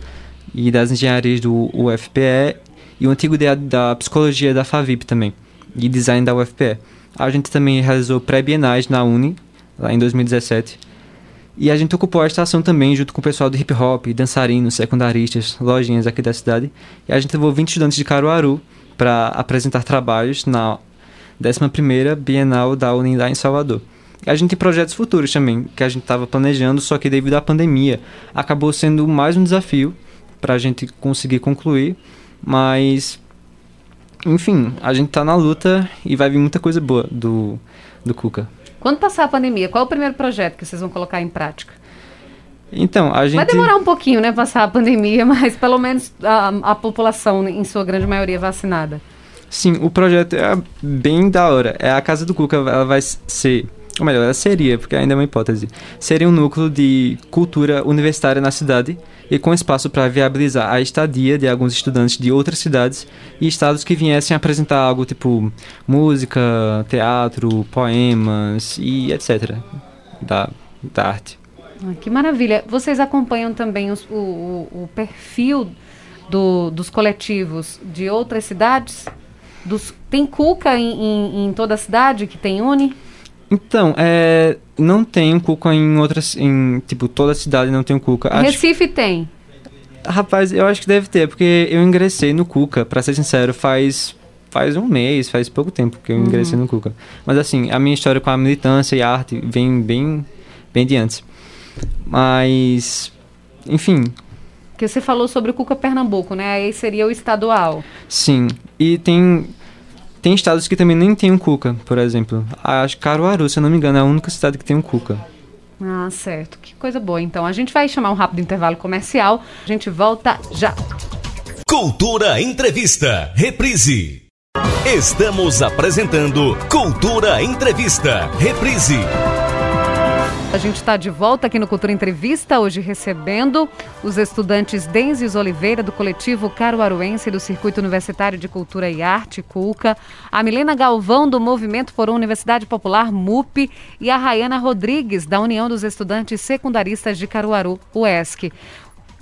e das engenharias do UFPE e o antigo DEA da psicologia da FAVIP também, e design da UFPE. A gente também realizou pré-bienais na Uni, lá em 2017. E a gente ocupou a estação também junto com o pessoal do hip hop, dançarinos, secundaristas, lojinhas aqui da cidade. E a gente levou 20 estudantes de Caruaru para apresentar trabalhos na 11ª Bienal da Uni lá em Salvador. A gente tem projetos futuros também, que a gente estava planejando, só que devido à pandemia acabou sendo mais um desafio para a gente conseguir concluir, mas enfim, a gente está na luta e vai vir muita coisa boa do, do Cuca. Quando passar a pandemia, qual é o primeiro projeto que vocês vão colocar em prática? Então, a gente... Vai demorar um pouquinho, né, passar a pandemia, mas pelo menos a, a população, em sua grande maioria, vacinada. Sim, o projeto é bem da hora. É a Casa do Cuca, ela vai ser ou melhor, ela seria, porque ainda é uma hipótese, seria um núcleo de cultura universitária na cidade e com espaço para viabilizar a estadia de alguns estudantes de outras cidades e estados que viessem apresentar algo tipo música, teatro, poemas e etc. da, da arte. Ah, que maravilha! Vocês acompanham também os, o, o, perfil do, dos coletivos de outras cidades? Dos, tem Cuca em, em, em toda a cidade que tem Uni? Então, é, não tem Cuca em outras. Em, tipo, toda cidade não tem Cuca. Acho, Recife tem. Rapaz, eu acho que deve ter, porque eu ingressei no Cuca, pra ser sincero, faz. Faz um mês, faz pouco tempo que eu uhum. ingressei no Cuca. Mas assim, a minha história com a militância e a arte vem bem, bem de antes. Mas. Enfim, que você falou sobre o Cuca Pernambuco, né? Aí seria o estadual. Sim. E tem tem estados que também nem tem um Cuca, por exemplo. Acho que Caruaru, se eu não me engano, é a única cidade que tem um Cuca. Ah, certo. Que coisa boa. Então, a gente vai chamar um rápido intervalo comercial. A gente volta já. Cultura Entrevista, reprise. Estamos apresentando Cultura Entrevista, reprise. A gente está de volta aqui no Cultura Entrevista, hoje recebendo os estudantes Denzes Oliveira, do coletivo Caruaruense do Circuito Universitário de Cultura e Arte, CULCA, a Milena Galvão, do Movimento por uma Universidade Popular, MUP, e a Rayana Rodrigues, da União dos Estudantes Secundaristas de Caruaru, UESC.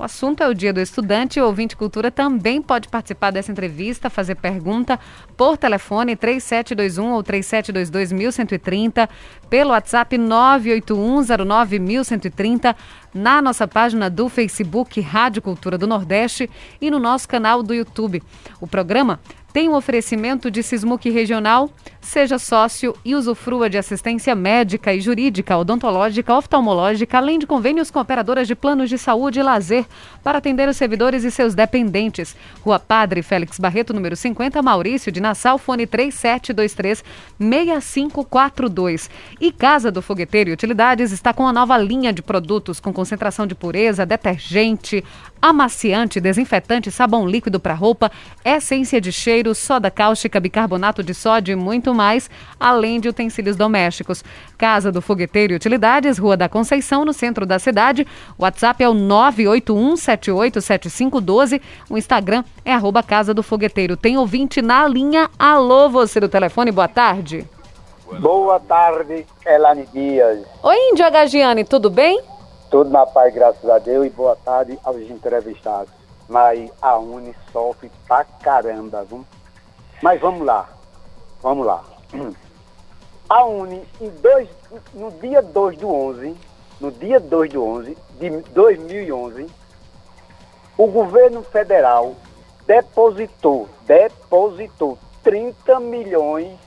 O assunto é o Dia do Estudante. O ouvinte cultura também pode participar dessa entrevista, fazer pergunta por telefone 3721 ou 3722 1130, pelo WhatsApp 98109 1130, na nossa página do Facebook Rádio Cultura do Nordeste e no nosso canal do YouTube. O programa tem um oferecimento de Sismuc Regional. Seja sócio e usufrua de assistência médica e jurídica, odontológica, oftalmológica, além de convênios com operadoras de planos de saúde e lazer para atender os servidores e seus dependentes. Rua Padre Félix Barreto, número 50, Maurício de Nassau, fone 3723-6542. E Casa do Fogueteiro e Utilidades está com a nova linha de produtos com concentração de pureza, detergente, amaciante, desinfetante, sabão líquido para roupa, essência de cheiro, soda cáustica, bicarbonato de sódio e muito mais, além de utensílios domésticos. Casa do Fogueteiro e Utilidades, Rua da Conceição, no centro da cidade. O WhatsApp é o 981787512. O Instagram é arroba Casa do Fogueteiro. Tem ouvinte na linha. Alô, você do telefone, boa tarde. Boa tarde, Elane Dias. Oi, Índio Agagiane, tudo bem? Tudo na paz, graças a Deus, e boa tarde aos entrevistados. Mas a Uni sofre pra caramba, viu? Mas vamos lá. Vamos lá. A Uni, dois, no dia 2 do 11, no dia 2 do 11 de 2011, o governo federal depositou, depositou 30 milhões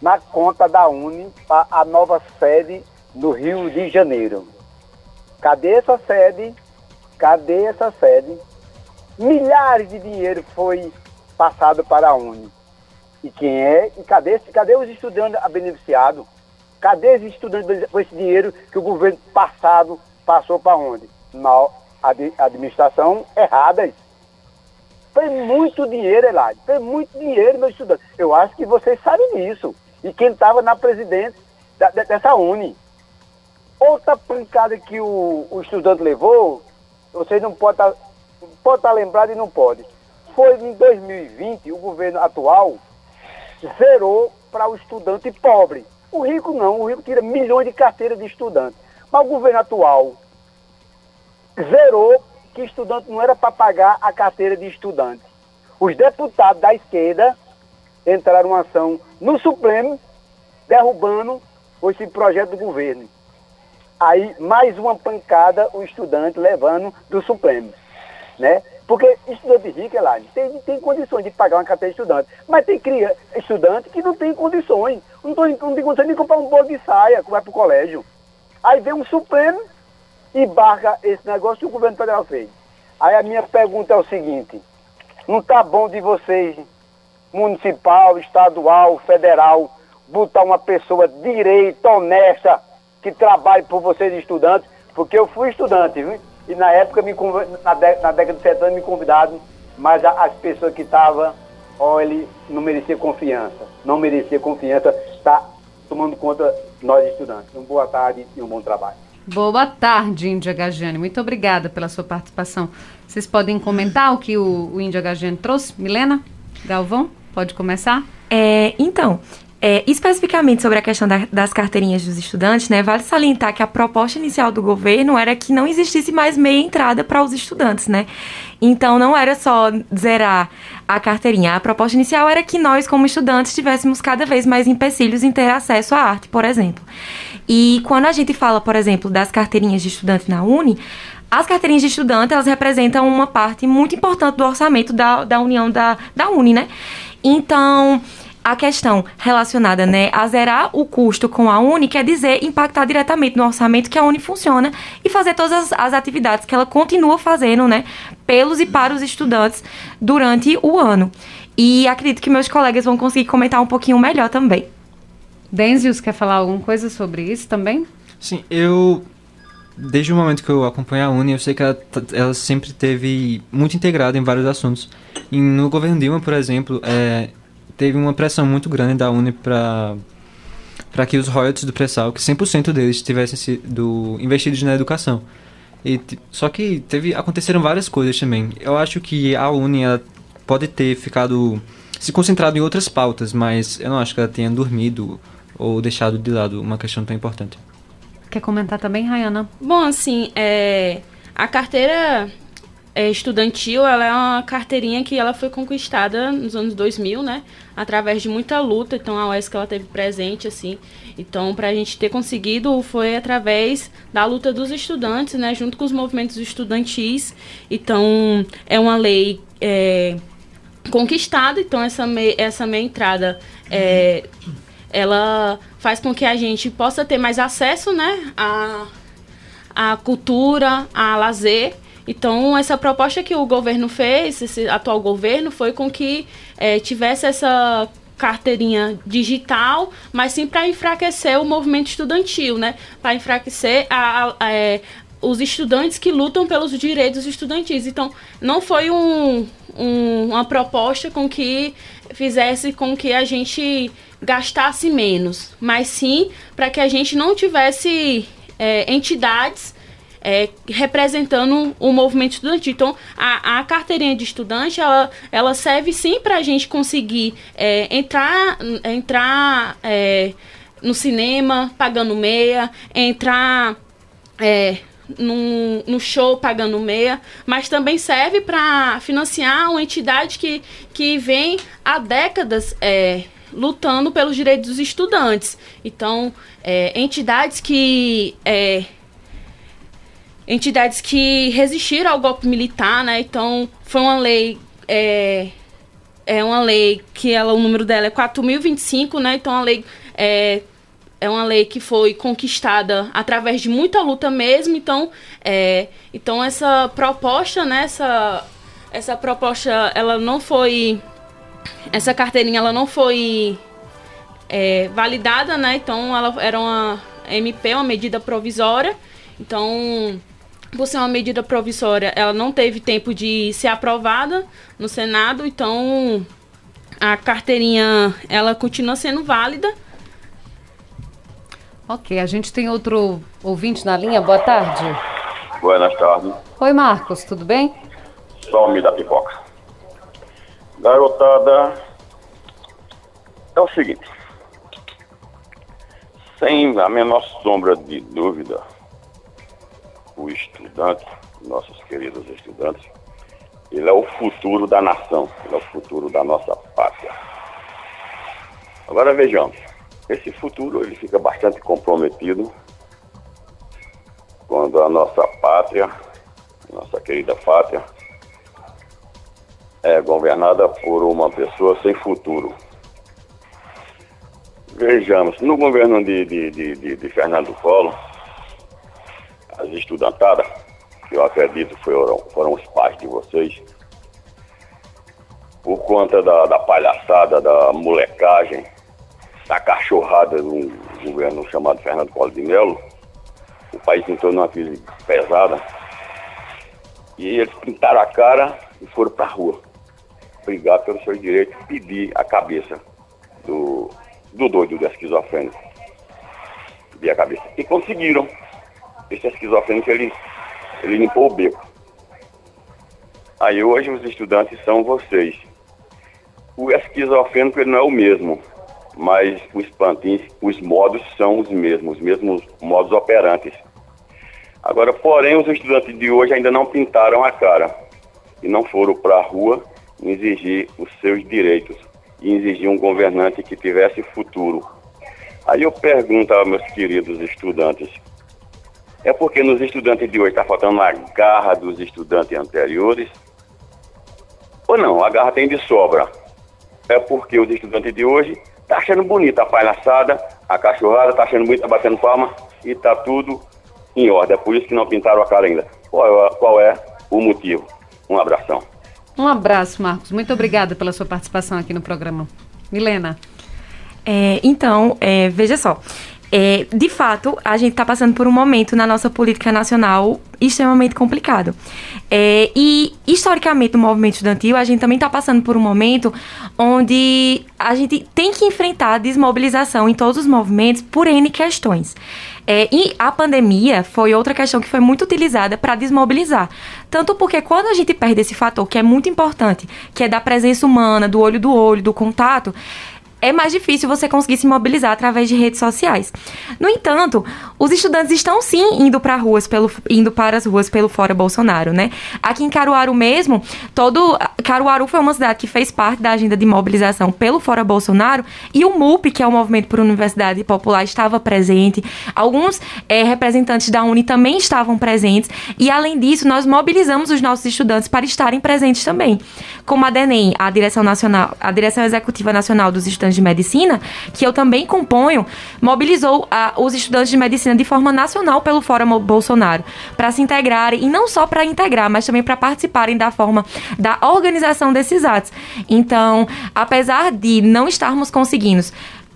na conta da Uni para a nova sede no Rio de Janeiro. Cadê essa sede? Cadê essa sede? Milhares de dinheiro foi passado para a Uni. E quem é? E cadê, cadê os estudantes beneficiados? Cadê os estudantes com esse dinheiro que o governo passado passou para onde? Na administração errada. Foi muito dinheiro, Eladio. Foi muito dinheiro, meu estudante. Eu acho que vocês sabem disso. E quem estava na presidência dessa Uni. Outra pancada que o, o estudante levou, vocês não podem estar tá, pode tá lembrado e não pode. Foi em 2020, o governo atual zerou para o estudante pobre. O rico não, o rico tira milhões de carteiras de estudante. Mas o governo atual zerou que estudante não era para pagar a carteira de estudante. Os deputados da esquerda entraram uma ação no Supremo derrubando esse projeto do governo. Aí, mais uma pancada o estudante levando do Supremo, né? Porque estudante rico, Elaine, tem, tem condições de pagar uma carteira de estudante. Mas tem cria, estudante que não tem condições. Não, tô, não tem condições de comprar um bolo de saia que vai para o colégio. Aí vem um Supremo e barca esse negócio que o governo federal fez. Aí a minha pergunta é o seguinte, não tá bom de vocês, municipal, estadual, federal, botar uma pessoa direita, honesta, que trabalhe por vocês estudantes, porque eu fui estudante, viu? E na época, me, na, na década de 70, me convidaram, mas as pessoas que estavam, ele não merecia confiança. Não merecia confiança, está tomando conta nós estudantes. Uma boa tarde e um bom trabalho. Boa tarde, Índia Gajane. Muito obrigada pela sua participação. Vocês podem comentar o que o, o Índia Gajane trouxe? Milena? Galvão? Pode começar? É, então, é, especificamente sobre a questão da, das carteirinhas dos estudantes, né, vale salientar que a proposta inicial do governo era que não existisse mais meia entrada para os estudantes, né? Então não era só zerar a carteirinha. A proposta inicial era que nós, como estudantes, tivéssemos cada vez mais empecilhos em ter acesso à arte, por exemplo. E quando a gente fala, por exemplo, das carteirinhas de estudante na Uni, as carteirinhas de estudante, elas representam uma parte muito importante do orçamento da, da União da, da Uni, né? Então, a questão relacionada né, a zerar o custo com a Uni quer dizer impactar diretamente no orçamento que a Uni funciona e fazer todas as, as, atividades que ela continua fazendo né, pelos e para os estudantes durante o ano. E acredito que meus colegas vão conseguir comentar um pouquinho melhor também. Denzius, quer falar alguma coisa sobre isso também? Sim, eu desde o momento que eu acompanho a Uni, eu sei que ela, ela sempre teve muito integrada em vários assuntos. E no governo Dilma, por exemplo, é, teve uma pressão muito grande da Uni para para que os royalties do pré-sal, que 100% deles tivessem sido investidos na educação. E, só que teve aconteceram várias coisas também. Eu acho que a Uni pode ter ficado se concentrado em outras pautas, mas eu não acho que ela tenha dormido ou deixado de lado uma questão tão importante. Quer comentar também, Rayana? Bom, assim, é, a carteira é, estudantil, ela é uma carteirinha que ela foi conquistada nos anos 2000, né? Através de muita luta, então a UESC ela teve presente, assim. Então, para a gente ter conseguido, foi através da luta dos estudantes, né? Junto com os movimentos estudantis. Então, é uma lei é, conquistada, então essa, me, essa meia entrada, é, ela faz com que a gente possa ter mais acesso, né? A, a cultura, a lazer, então, essa proposta que o governo fez, esse atual governo, foi com que é, tivesse essa carteirinha digital, mas sim para enfraquecer o movimento estudantil, né? Para enfraquecer a, a, a, é, os estudantes que lutam pelos direitos estudantis. Então, não foi um, um, uma proposta com que fizesse com que a gente gastasse menos, mas sim para que a gente não tivesse é, entidades é, representando o movimento estudantil. Então, a, a carteirinha de estudante, ela, ela serve sim para a gente conseguir é, entrar, entrar é, no cinema pagando meia, entrar é, no, no show pagando meia, mas também serve para financiar uma entidade que, que vem há décadas é, lutando pelos direitos dos estudantes. Então, é, entidades que é, entidades que resistiram ao golpe militar, né? Então, foi uma lei. É, é uma lei que ela, o número dela é 4.025, né? Então, a lei é, é uma lei que foi conquistada através de muita luta mesmo. Então, é, então essa proposta, né? Essa, essa proposta, ela não foi. Essa carteirinha, ela não foi é, validada, né? Então, ela era uma MP, uma medida provisória. Então, por ser uma medida provisória, ela não teve tempo de ser aprovada no Senado, então a carteirinha ela continua sendo válida. Ok, a gente tem outro ouvinte na linha. Boa tarde. Boa tarde. Oi, Marcos, tudo bem? Some da pipoca. Garotada, é o seguinte. Sem a menor sombra de dúvida, o estudante, nossos queridos estudantes, ele é o futuro da nação, ele é o futuro da nossa pátria. Agora vejamos, esse futuro ele fica bastante comprometido quando a nossa pátria, nossa querida pátria, é governada por uma pessoa sem futuro. Vejamos, no governo de, de, de, de Fernando Collor, as estudantadas, que eu acredito foram, foram os pais de vocês, por conta da, da palhaçada, da molecagem, da cachorrada do governo chamado Fernando Collor de Mello, o país entrou numa crise pesada e eles pintaram a cara e foram para a rua brigar pelos seus direitos, pedir a cabeça do, do doido, do esquizofrênico. Pedir a cabeça. E conseguiram. Esse esquizofrênico, ele, ele limpou o beco. Aí hoje os estudantes são vocês. O esquizofrênico ele não é o mesmo, mas os plantins, os modos são os mesmos, os mesmos modos operantes. Agora, porém, os estudantes de hoje ainda não pintaram a cara e não foram para a rua exigir os seus direitos e exigir um governante que tivesse futuro. Aí eu pergunto aos meus queridos estudantes, é porque nos estudantes de hoje está faltando a garra dos estudantes anteriores? Ou não, a garra tem de sobra. É porque os estudantes de hoje estão tá achando bonita a palhaçada, a cachorrada, está achando bonita, batendo palma e está tudo em ordem. É por isso que não pintaram a cara ainda. Qual é, qual é o motivo? Um abração. Um abraço, Marcos. Muito obrigada pela sua participação aqui no programa. Milena. É, então, é, veja só. É, de fato, a gente está passando por um momento na nossa política nacional extremamente complicado. É, e, historicamente, no movimento estudantil, a gente também está passando por um momento onde a gente tem que enfrentar a desmobilização em todos os movimentos por N questões. É, e a pandemia foi outra questão que foi muito utilizada para desmobilizar. Tanto porque quando a gente perde esse fator, que é muito importante, que é da presença humana, do olho do olho, do contato, é mais difícil você conseguir se mobilizar através de redes sociais. No entanto, os estudantes estão sim indo para ruas pelo indo para as ruas pelo fora Bolsonaro, né? Aqui em Caruaru mesmo, todo Caruaru foi uma cidade que fez parte da agenda de mobilização pelo fora Bolsonaro e o MUP, que é o Movimento por Universidade Popular, estava presente. Alguns é, representantes da Uni também estavam presentes e além disso, nós mobilizamos os nossos estudantes para estarem presentes também. Como a DENEM, a Direção Nacional, a Direção Executiva Nacional dos Estudantes de medicina, que eu também componho, mobilizou a, os estudantes de medicina de forma nacional pelo Fórum Bolsonaro, para se integrarem, e não só para integrar, mas também para participarem da forma da organização desses atos. Então, apesar de não estarmos conseguindo,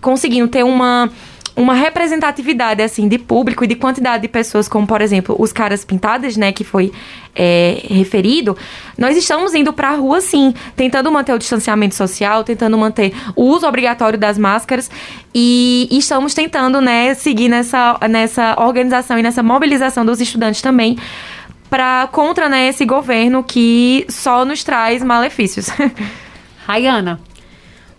conseguindo ter uma uma representatividade assim de público e de quantidade de pessoas, como por exemplo os caras pintadas, né, que foi é, referido, nós estamos indo para a rua sim, tentando manter o distanciamento social, tentando manter o uso obrigatório das máscaras e, e estamos tentando, né, seguir nessa, nessa organização e nessa mobilização dos estudantes também para contra né, esse governo que só nos traz malefícios. Rayana.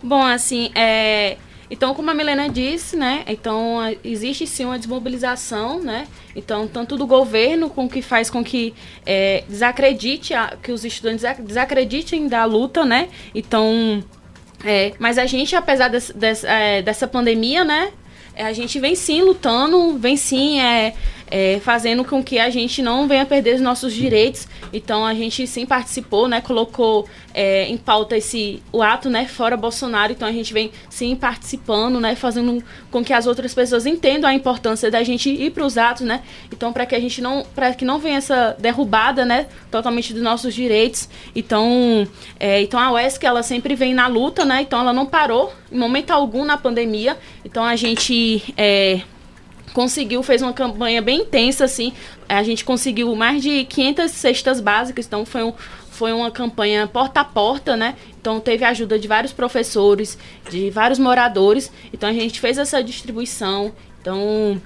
Bom, assim, é, então, como a Milena disse, né? Então, existe sim uma desmobilização, né? Então, tanto do governo, com que faz com que é, desacredite, a, que os estudantes desacreditem da luta, né? Então, é, mas a gente, apesar desse, desse, é, dessa pandemia, né? A gente vem sim lutando, vem sim é, é, fazendo com que a gente não venha perder os nossos direitos. Então a gente sim participou, né? Colocou é, em pauta esse o ato, né? Fora Bolsonaro. Então a gente vem sim participando, né? Fazendo com que as outras pessoas entendam a importância da gente ir para os atos, né? Então para que a gente não, para que não venha essa derrubada, né? Totalmente dos nossos direitos. Então, é, então a UESC ela sempre vem na luta, né? Então ela não parou em momento algum na pandemia. Então a gente é, conseguiu, fez uma campanha bem intensa, assim. A gente conseguiu mais de 500 cestas básicas, então foi, um, foi uma campanha porta a porta, né? Então teve a ajuda de vários professores, de vários moradores. Então a gente fez essa distribuição. Então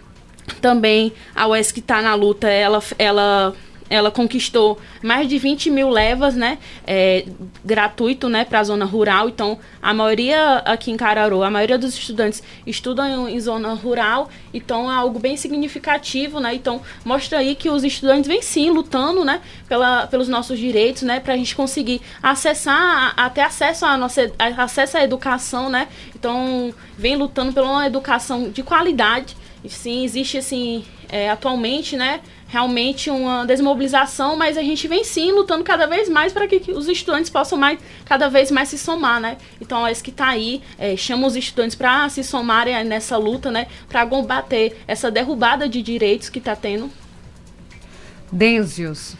também a UESC está na luta, ela, ela ela conquistou mais de 20 mil levas, né? É, gratuito, né? Para a zona rural. Então, a maioria aqui em Cararu, a maioria dos estudantes estudam em, em, zona rural. Então, é algo bem significativo, né? Então, mostra aí que os estudantes vêm sim lutando, né? Pela, pelos nossos direitos, né? Para a gente conseguir acessar, até acesso à nossa acesso à educação, né? Então, vem lutando pela educação de qualidade. E, sim, existe assim, é, atualmente, né? Realmente uma desmobilização, mas a gente vem sim lutando cada vez mais para que, os estudantes possam mais, cada vez mais se somar, né? Então, é isso que está aí, é, chama os estudantes para se somarem nessa luta, né? Para combater essa derrubada de direitos que está tendo. Denzius.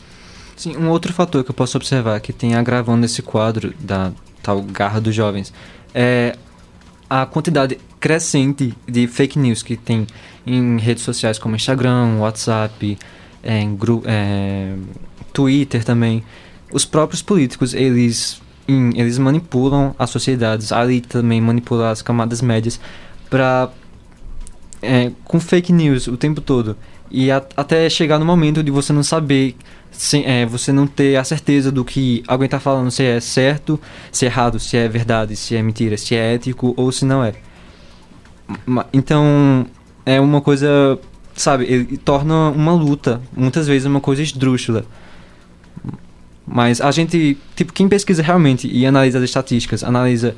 Sim, um outro fator que eu posso observar que tem agravando esse quadro da tal garra dos jovens é a quantidade crescente de fake news que tem em redes sociais como Instagram, WhatsApp, é, em é, Twitter também. Os próprios políticos, eles, em, eles manipulam as sociedades, ali também manipulam as camadas médias para é, com fake news o tempo todo. E a, até chegar no momento de você não saber, se, é, você não ter a certeza do que alguém está falando, se é certo, se é errado, se é verdade, se é mentira, se é ético ou se não é. Então, é uma coisa sabe, ele torna uma luta, muitas vezes uma coisa esdrúxula. Mas a gente, tipo, quem pesquisa realmente e analisa as estatísticas, analisa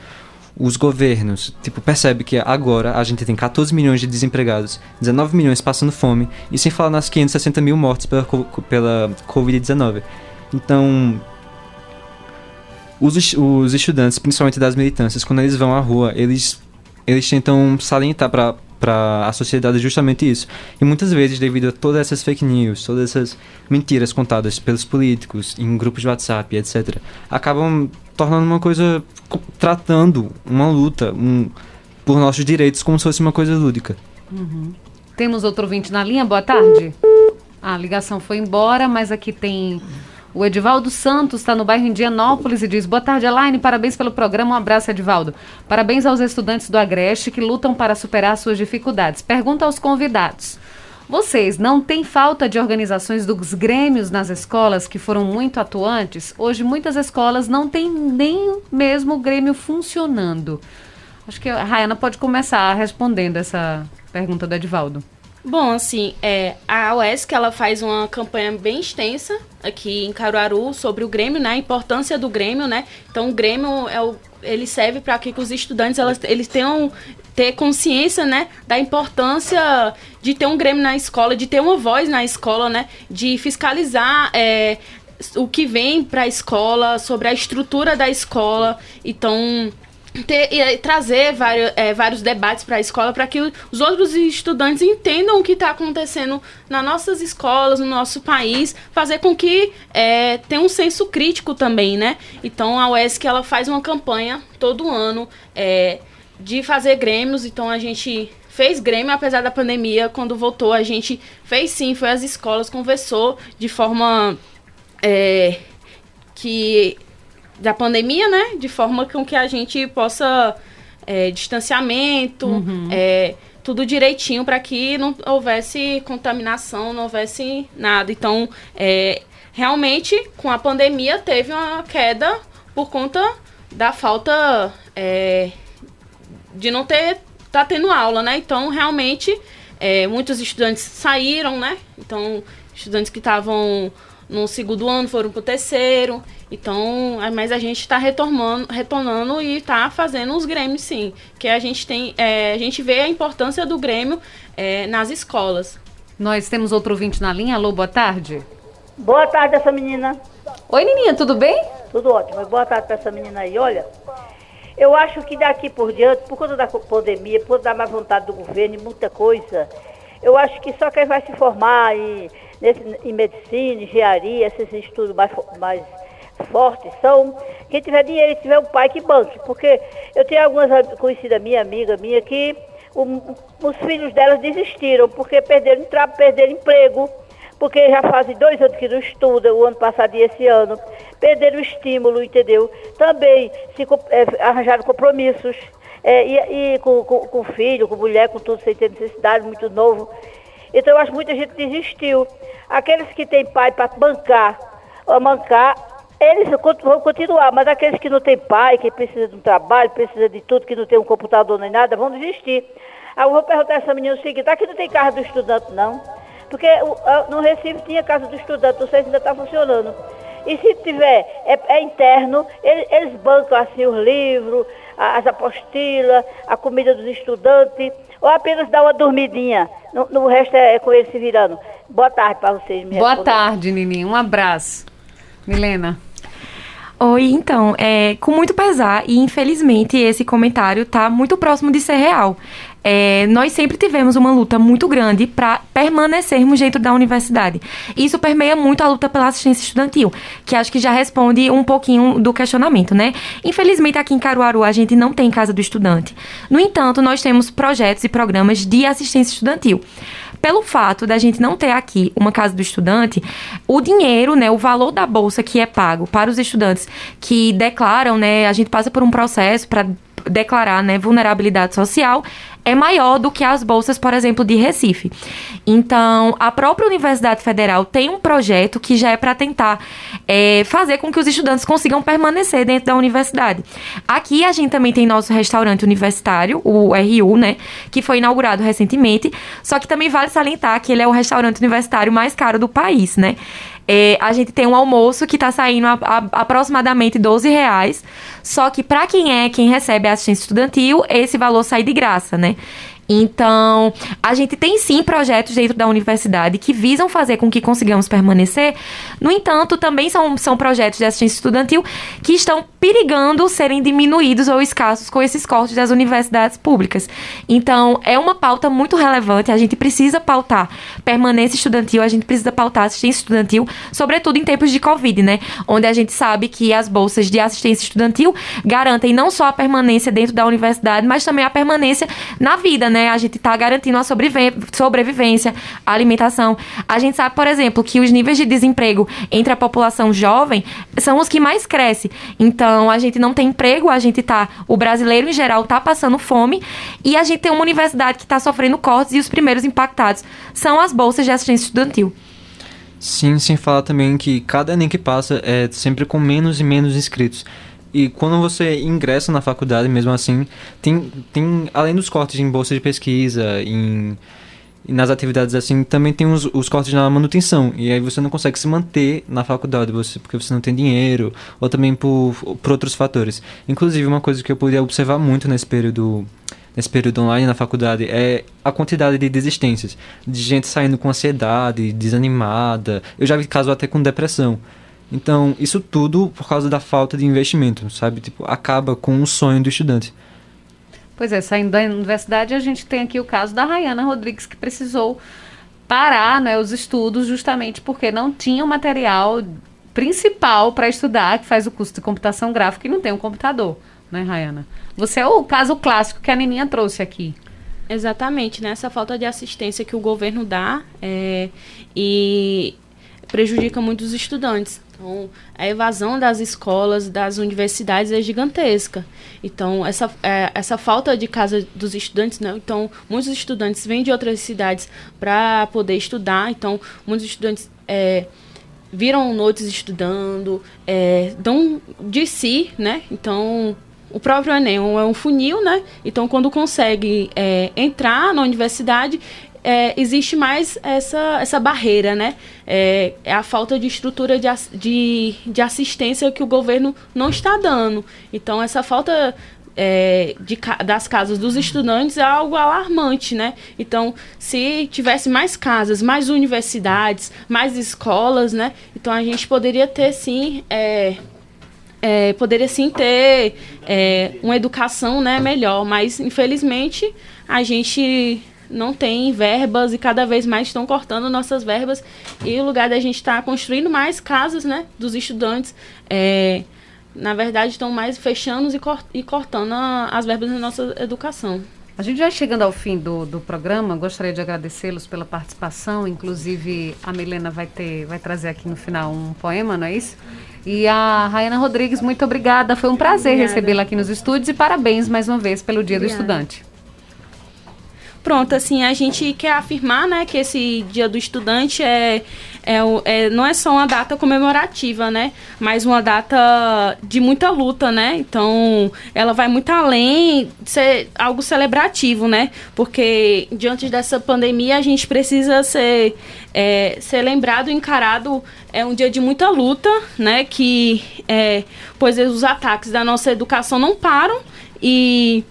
os governos, tipo, percebe que agora a gente tem 14 milhões de desempregados, 19 milhões passando fome, e sem falar nas 560 mil mortes pela, pela Covid-19. Então, os, os estudantes, principalmente das militâncias, quando eles vão à rua, eles, eles tentam salientar para para a sociedade justamente isso. E muitas vezes, devido a todas essas fake news, todas essas mentiras contadas pelos políticos em grupos de WhatsApp, etc., acabam tornando uma coisa, tratando uma luta um, por nossos direitos como se fosse uma coisa lúdica. Uhum. Temos outro ouvinte na linha, boa tarde. A ligação foi embora, mas aqui tem o Edivaldo Santos está no bairro Indianópolis e diz: Boa tarde, Elaine. Parabéns pelo programa. Um abraço, Edivaldo. Parabéns aos estudantes do Agreste que lutam para superar suas dificuldades. Pergunta aos convidados. Vocês não têm falta de organizações dos grêmios nas escolas que foram muito atuantes? Hoje, muitas escolas não têm nem mesmo o grêmio funcionando. Acho que a Rayana pode começar respondendo essa pergunta do Edivaldo. Bom, assim, é, a UESC ela faz uma campanha bem extensa aqui em Caruaru sobre o Grêmio, né? A importância do Grêmio, né? Então o Grêmio é o, ele serve para que os estudantes elas, eles tenham ter consciência, né, da importância de ter um Grêmio na escola, de ter uma voz na escola, né, de fiscalizar é, o que vem para a escola, sobre a estrutura da escola. Então ter, e, trazer vários, é, vários debates para a escola para que os outros estudantes entendam o que está acontecendo nas nossas escolas, no nosso país, fazer com que é, tenha um senso crítico também, né? Então a UESC ela faz uma campanha todo ano é, de fazer grêmios, então a gente fez Grêmio, apesar da pandemia, quando voltou, a gente fez sim, foi às escolas, conversou de forma é, que da pandemia, né? De forma com que a gente possa é, distanciamento, uhum. é, tudo direitinho para que não houvesse contaminação, não houvesse nada. Então, é, realmente, com a pandemia teve uma queda por conta da falta é, de não ter tá tendo aula, né? Então, realmente, é, muitos estudantes saíram, né? Então, estudantes que estavam no segundo ano foram para o terceiro. Então, mas a gente está retornando, retornando e está fazendo os grêmios, sim. Que a gente tem, é, a gente vê a importância do grêmio é, nas escolas. Nós temos outro ouvinte na linha. Alô, boa tarde. Boa tarde, essa menina. Oi, Nininha, tudo bem? Tudo ótimo. Boa tarde para essa menina aí. Olha, eu acho que daqui por diante, por conta da pandemia, por da má vontade do governo e muita coisa, eu acho que só quem vai se formar em, nesse, em medicina, engenharia, esses estudos mais, mais fortes são quem tiver dinheiro e tiver um pai que banque. Porque eu tenho algumas conhecidas minha, amiga minha, que o, os filhos delas desistiram porque perderam, perderam emprego, porque já fazem dois anos que não estudam, o ano passado e esse ano, perderam o estímulo, entendeu? Também se é, arranjaram compromissos. É, e, e com, com, com, filho, com mulher, com tudo, sem ter necessidade, muito novo. Então eu acho que muita gente desistiu. Aqueles que têm pai para bancar, bancar, eles vão continuar, mas aqueles que não têm pai, que precisa de um trabalho, precisa de tudo, que não tem um computador nem nada, vão desistir. Aí eu vou perguntar a essa menina o seguinte, aqui não tem casa do estudante não? Porque no Recife tinha casa do estudante, não sei se ainda está funcionando. E se tiver, é, é interno, eles, eles, bancam assim os livros, as apostilas, a comida dos estudantes, ou apenas dá uma dormidinha. No, no resto é, é, com eles se virando. Boa tarde para vocês. Boa responder. tarde, Nininho. Um abraço. Milena. Oi, então, é, com muito pesar e infelizmente esse comentário está muito próximo de ser real. É, nós sempre tivemos uma luta muito grande para permanecermos dentro da universidade. Isso permeia muito a luta pela assistência estudantil, que acho que já responde um pouquinho do questionamento, né? Infelizmente, aqui em Caruaru, a gente não tem casa do estudante. No entanto, nós temos projetos e programas de assistência estudantil pelo fato da gente não ter aqui uma casa do estudante, o dinheiro, né, o valor da bolsa que é pago para os estudantes que declaram, né, a gente passa por um processo para declarar, né, vulnerabilidade social, é maior do que as bolsas, por exemplo, de Recife. Então, a própria Universidade Federal tem um projeto que já é para tentar é, fazer com que os estudantes consigam permanecer dentro da universidade. Aqui a gente também tem nosso restaurante universitário, o RU, né, que foi inaugurado recentemente, só que também vale salientar que ele é o restaurante universitário mais caro do país, né? É, a gente tem um almoço que está saindo a, a, aproximadamente 12 reais. Só que para quem é quem recebe a assistência estudantil, esse valor sai de graça, né? Então, a gente tem sim projetos dentro da universidade que visam fazer com que consigamos permanecer. No entanto, também são, são projetos de assistência estudantil que estão perigando serem diminuídos ou escassos com esses cortes das universidades públicas. Então, é uma pauta muito relevante. A gente precisa pautar permanência estudantil, a gente precisa pautar assistência estudantil, sobretudo em tempos de Covid, né? Onde a gente sabe que as bolsas de assistência estudantil garantem não só a permanência dentro da universidade, mas também a permanência na vida, né? Né? A gente está garantindo a sobrevivência, a alimentação. A gente sabe, por exemplo, que os níveis de desemprego entre a população jovem são os que mais crescem. Então, a gente não tem emprego, a gente tá. O brasileiro em geral tá passando fome e a gente tem uma universidade que está sofrendo cortes e os primeiros impactados são as bolsas de assistência estudantil. Sim, sem falar também que cada ano que passa é sempre com menos e menos inscritos. E quando você ingressa na faculdade, mesmo assim, tem, tem além dos cortes em bolsa de pesquisa, em, nas atividades assim, também tem os, os cortes na manutenção. E aí você não consegue se manter na faculdade, você, porque você não tem dinheiro, ou também por, por outros fatores. Inclusive, uma coisa que eu podia observar muito nesse período nesse período online na faculdade é a quantidade de desistências, de gente saindo com ansiedade, desanimada. Eu já vi casos até com depressão. Então, isso tudo por causa da falta de investimento, sabe? Tipo, acaba com o sonho do estudante. Pois é, saindo da universidade, a gente tem aqui o caso da Rayana Rodrigues, que precisou parar né, os estudos justamente porque não tinha o material principal para estudar, que faz o curso de computação gráfica e não tem um computador, né, Rayana? Você é o caso clássico que a Neninha trouxe aqui. Exatamente, né? Essa falta de assistência que o governo dá é, e prejudica muito os estudantes. Então, a evasão das escolas, das universidades é gigantesca. Então, essa, é, essa falta de casa dos estudantes, né? Então, muitos estudantes vêm de outras cidades para poder estudar. Então, muitos estudantes é, viram noites estudando, é, dão de si, né? Então, o próprio Enem é um funil, né? Então, quando consegue é, entrar na universidade, é, existe mais essa, essa barreira, né? É, é a falta de estrutura de, de, de assistência que o governo não está dando. Então, essa falta é, de, das casas dos estudantes é algo alarmante, né? Então, se tivesse mais casas, mais universidades, mais escolas, né? Então, a gente poderia ter, sim... É, é, poderia sim ter é, uma educação né, melhor, mas infelizmente a gente não tem verbas e cada vez mais estão cortando nossas verbas e o lugar da gente estar tá construindo mais casas, né, dos estudantes, é, na verdade estão mais fechando e, cort e cortando a, as verbas da nossa educação. A gente já chegando ao fim do, do programa, gostaria de agradecê-los pela participação. Inclusive, a Milena vai ter, vai trazer aqui no final um poema, não é isso? E a Rayana Rodrigues, muito obrigada. Foi um prazer recebê-la aqui nos estúdios e parabéns mais uma vez pelo Dia obrigada. do Estudante. Pronto, assim, a gente quer afirmar, né, que esse Dia do Estudante é, é, é, não é só uma data comemorativa, né, mas uma data de muita luta, né, então ela vai muito além de ser algo celebrativo, né, porque diante dessa pandemia a gente precisa ser, é, ser lembrado, encarado, é um dia de muita luta, né, que, é, pois os ataques da nossa educação não param e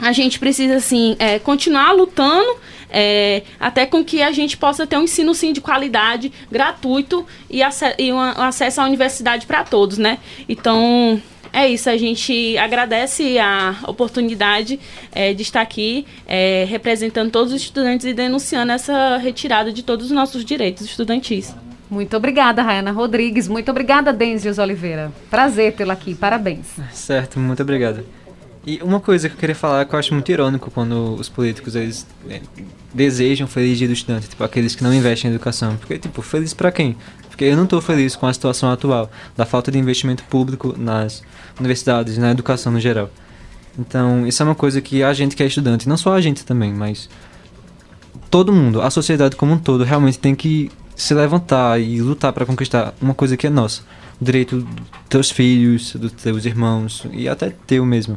a gente precisa, assim, é, continuar lutando é, até com que a gente possa ter um ensino, sim, de qualidade, gratuito e, e um acesso à universidade para todos, né? Então, é isso, a gente agradece a oportunidade é, de estar aqui é, representando todos os estudantes e denunciando essa retirada de todos os nossos direitos estudantis. Muito obrigada, Rayana Rodrigues. Muito obrigada, Denzius Oliveira. Prazer tê-la aqui. Parabéns. Certo, muito obrigado. E uma coisa que eu queria falar que eu acho muito irônico quando os políticos eles é, desejam feliz dia do estudante, tipo aqueles que não investem em educação. Porque, tipo, feliz para quem? Porque eu não estou feliz com a situação atual, da falta de investimento público nas universidades, na educação no geral. Então, isso é uma coisa que a gente que é estudante, não só a gente também, mas todo mundo, a sociedade como um todo, realmente tem que se levantar e lutar para conquistar uma coisa que é nossa. O direito dos teus filhos, dos teus irmãos e até teu mesmo.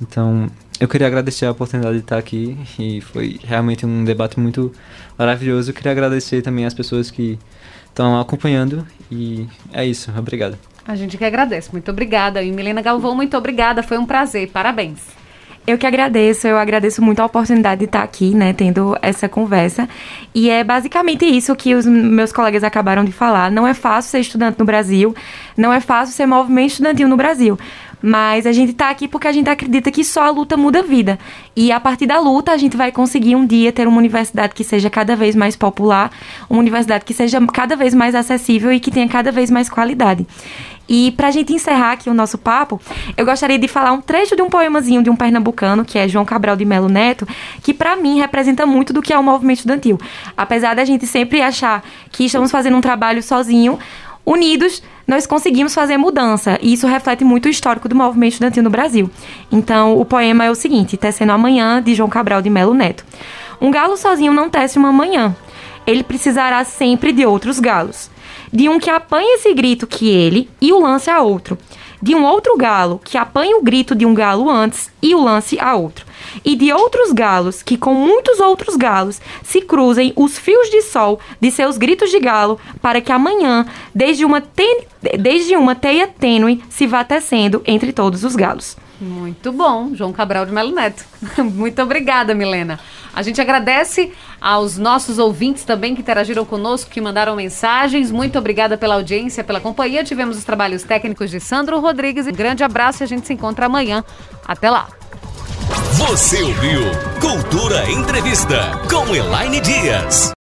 Então, eu queria agradecer a oportunidade de estar aqui e foi realmente um debate muito maravilhoso. Eu queria agradecer também as pessoas que estão acompanhando e é isso. Obrigado. A gente que agradece. Muito obrigada. E Milena Galvão, muito obrigada. Foi um prazer. Parabéns. Eu que agradeço, eu agradeço muito a oportunidade de estar aqui, né, tendo essa conversa. E é basicamente isso que os meus colegas acabaram de falar. Não é fácil ser estudante no Brasil, não é fácil ser movimento estudantil no Brasil. Mas a gente está aqui porque a gente acredita que só a luta muda a vida. E a partir da luta, a gente vai conseguir um dia ter uma universidade que seja cada vez mais popular, uma universidade que seja cada vez mais acessível e que tenha cada vez mais qualidade. E para a gente encerrar aqui o nosso papo, eu gostaria de falar um trecho de um poemazinho de um pernambucano, que é João Cabral de Melo Neto, que para mim representa muito do que é o movimento estudantil. Apesar da gente sempre achar que estamos fazendo um trabalho sozinho, unidos nós conseguimos fazer mudança. E isso reflete muito o histórico do movimento estudantil no Brasil. Então, o poema é o seguinte: Tecendo Amanhã, de João Cabral de Melo Neto. Um galo sozinho não tece uma manhã. Ele precisará sempre de outros galos. De um que apanhe esse grito que ele e o lance a outro. De um outro galo que apanhe o grito de um galo antes e o lance a outro e de outros galos que com muitos outros galos se cruzem os fios de sol de seus gritos de galo para que amanhã, desde uma, ten... desde uma teia tênue, se vá tecendo entre todos os galos. Muito bom, João Cabral de Melo Neto. Muito obrigada, Milena. A gente agradece aos nossos ouvintes também que interagiram conosco, que mandaram mensagens. Muito obrigada pela audiência, pela companhia. Tivemos os trabalhos técnicos de Sandro Rodrigues. Um grande abraço e a gente se encontra amanhã. Até lá. Você ouviu Cultura Entrevista com Elaine Dias.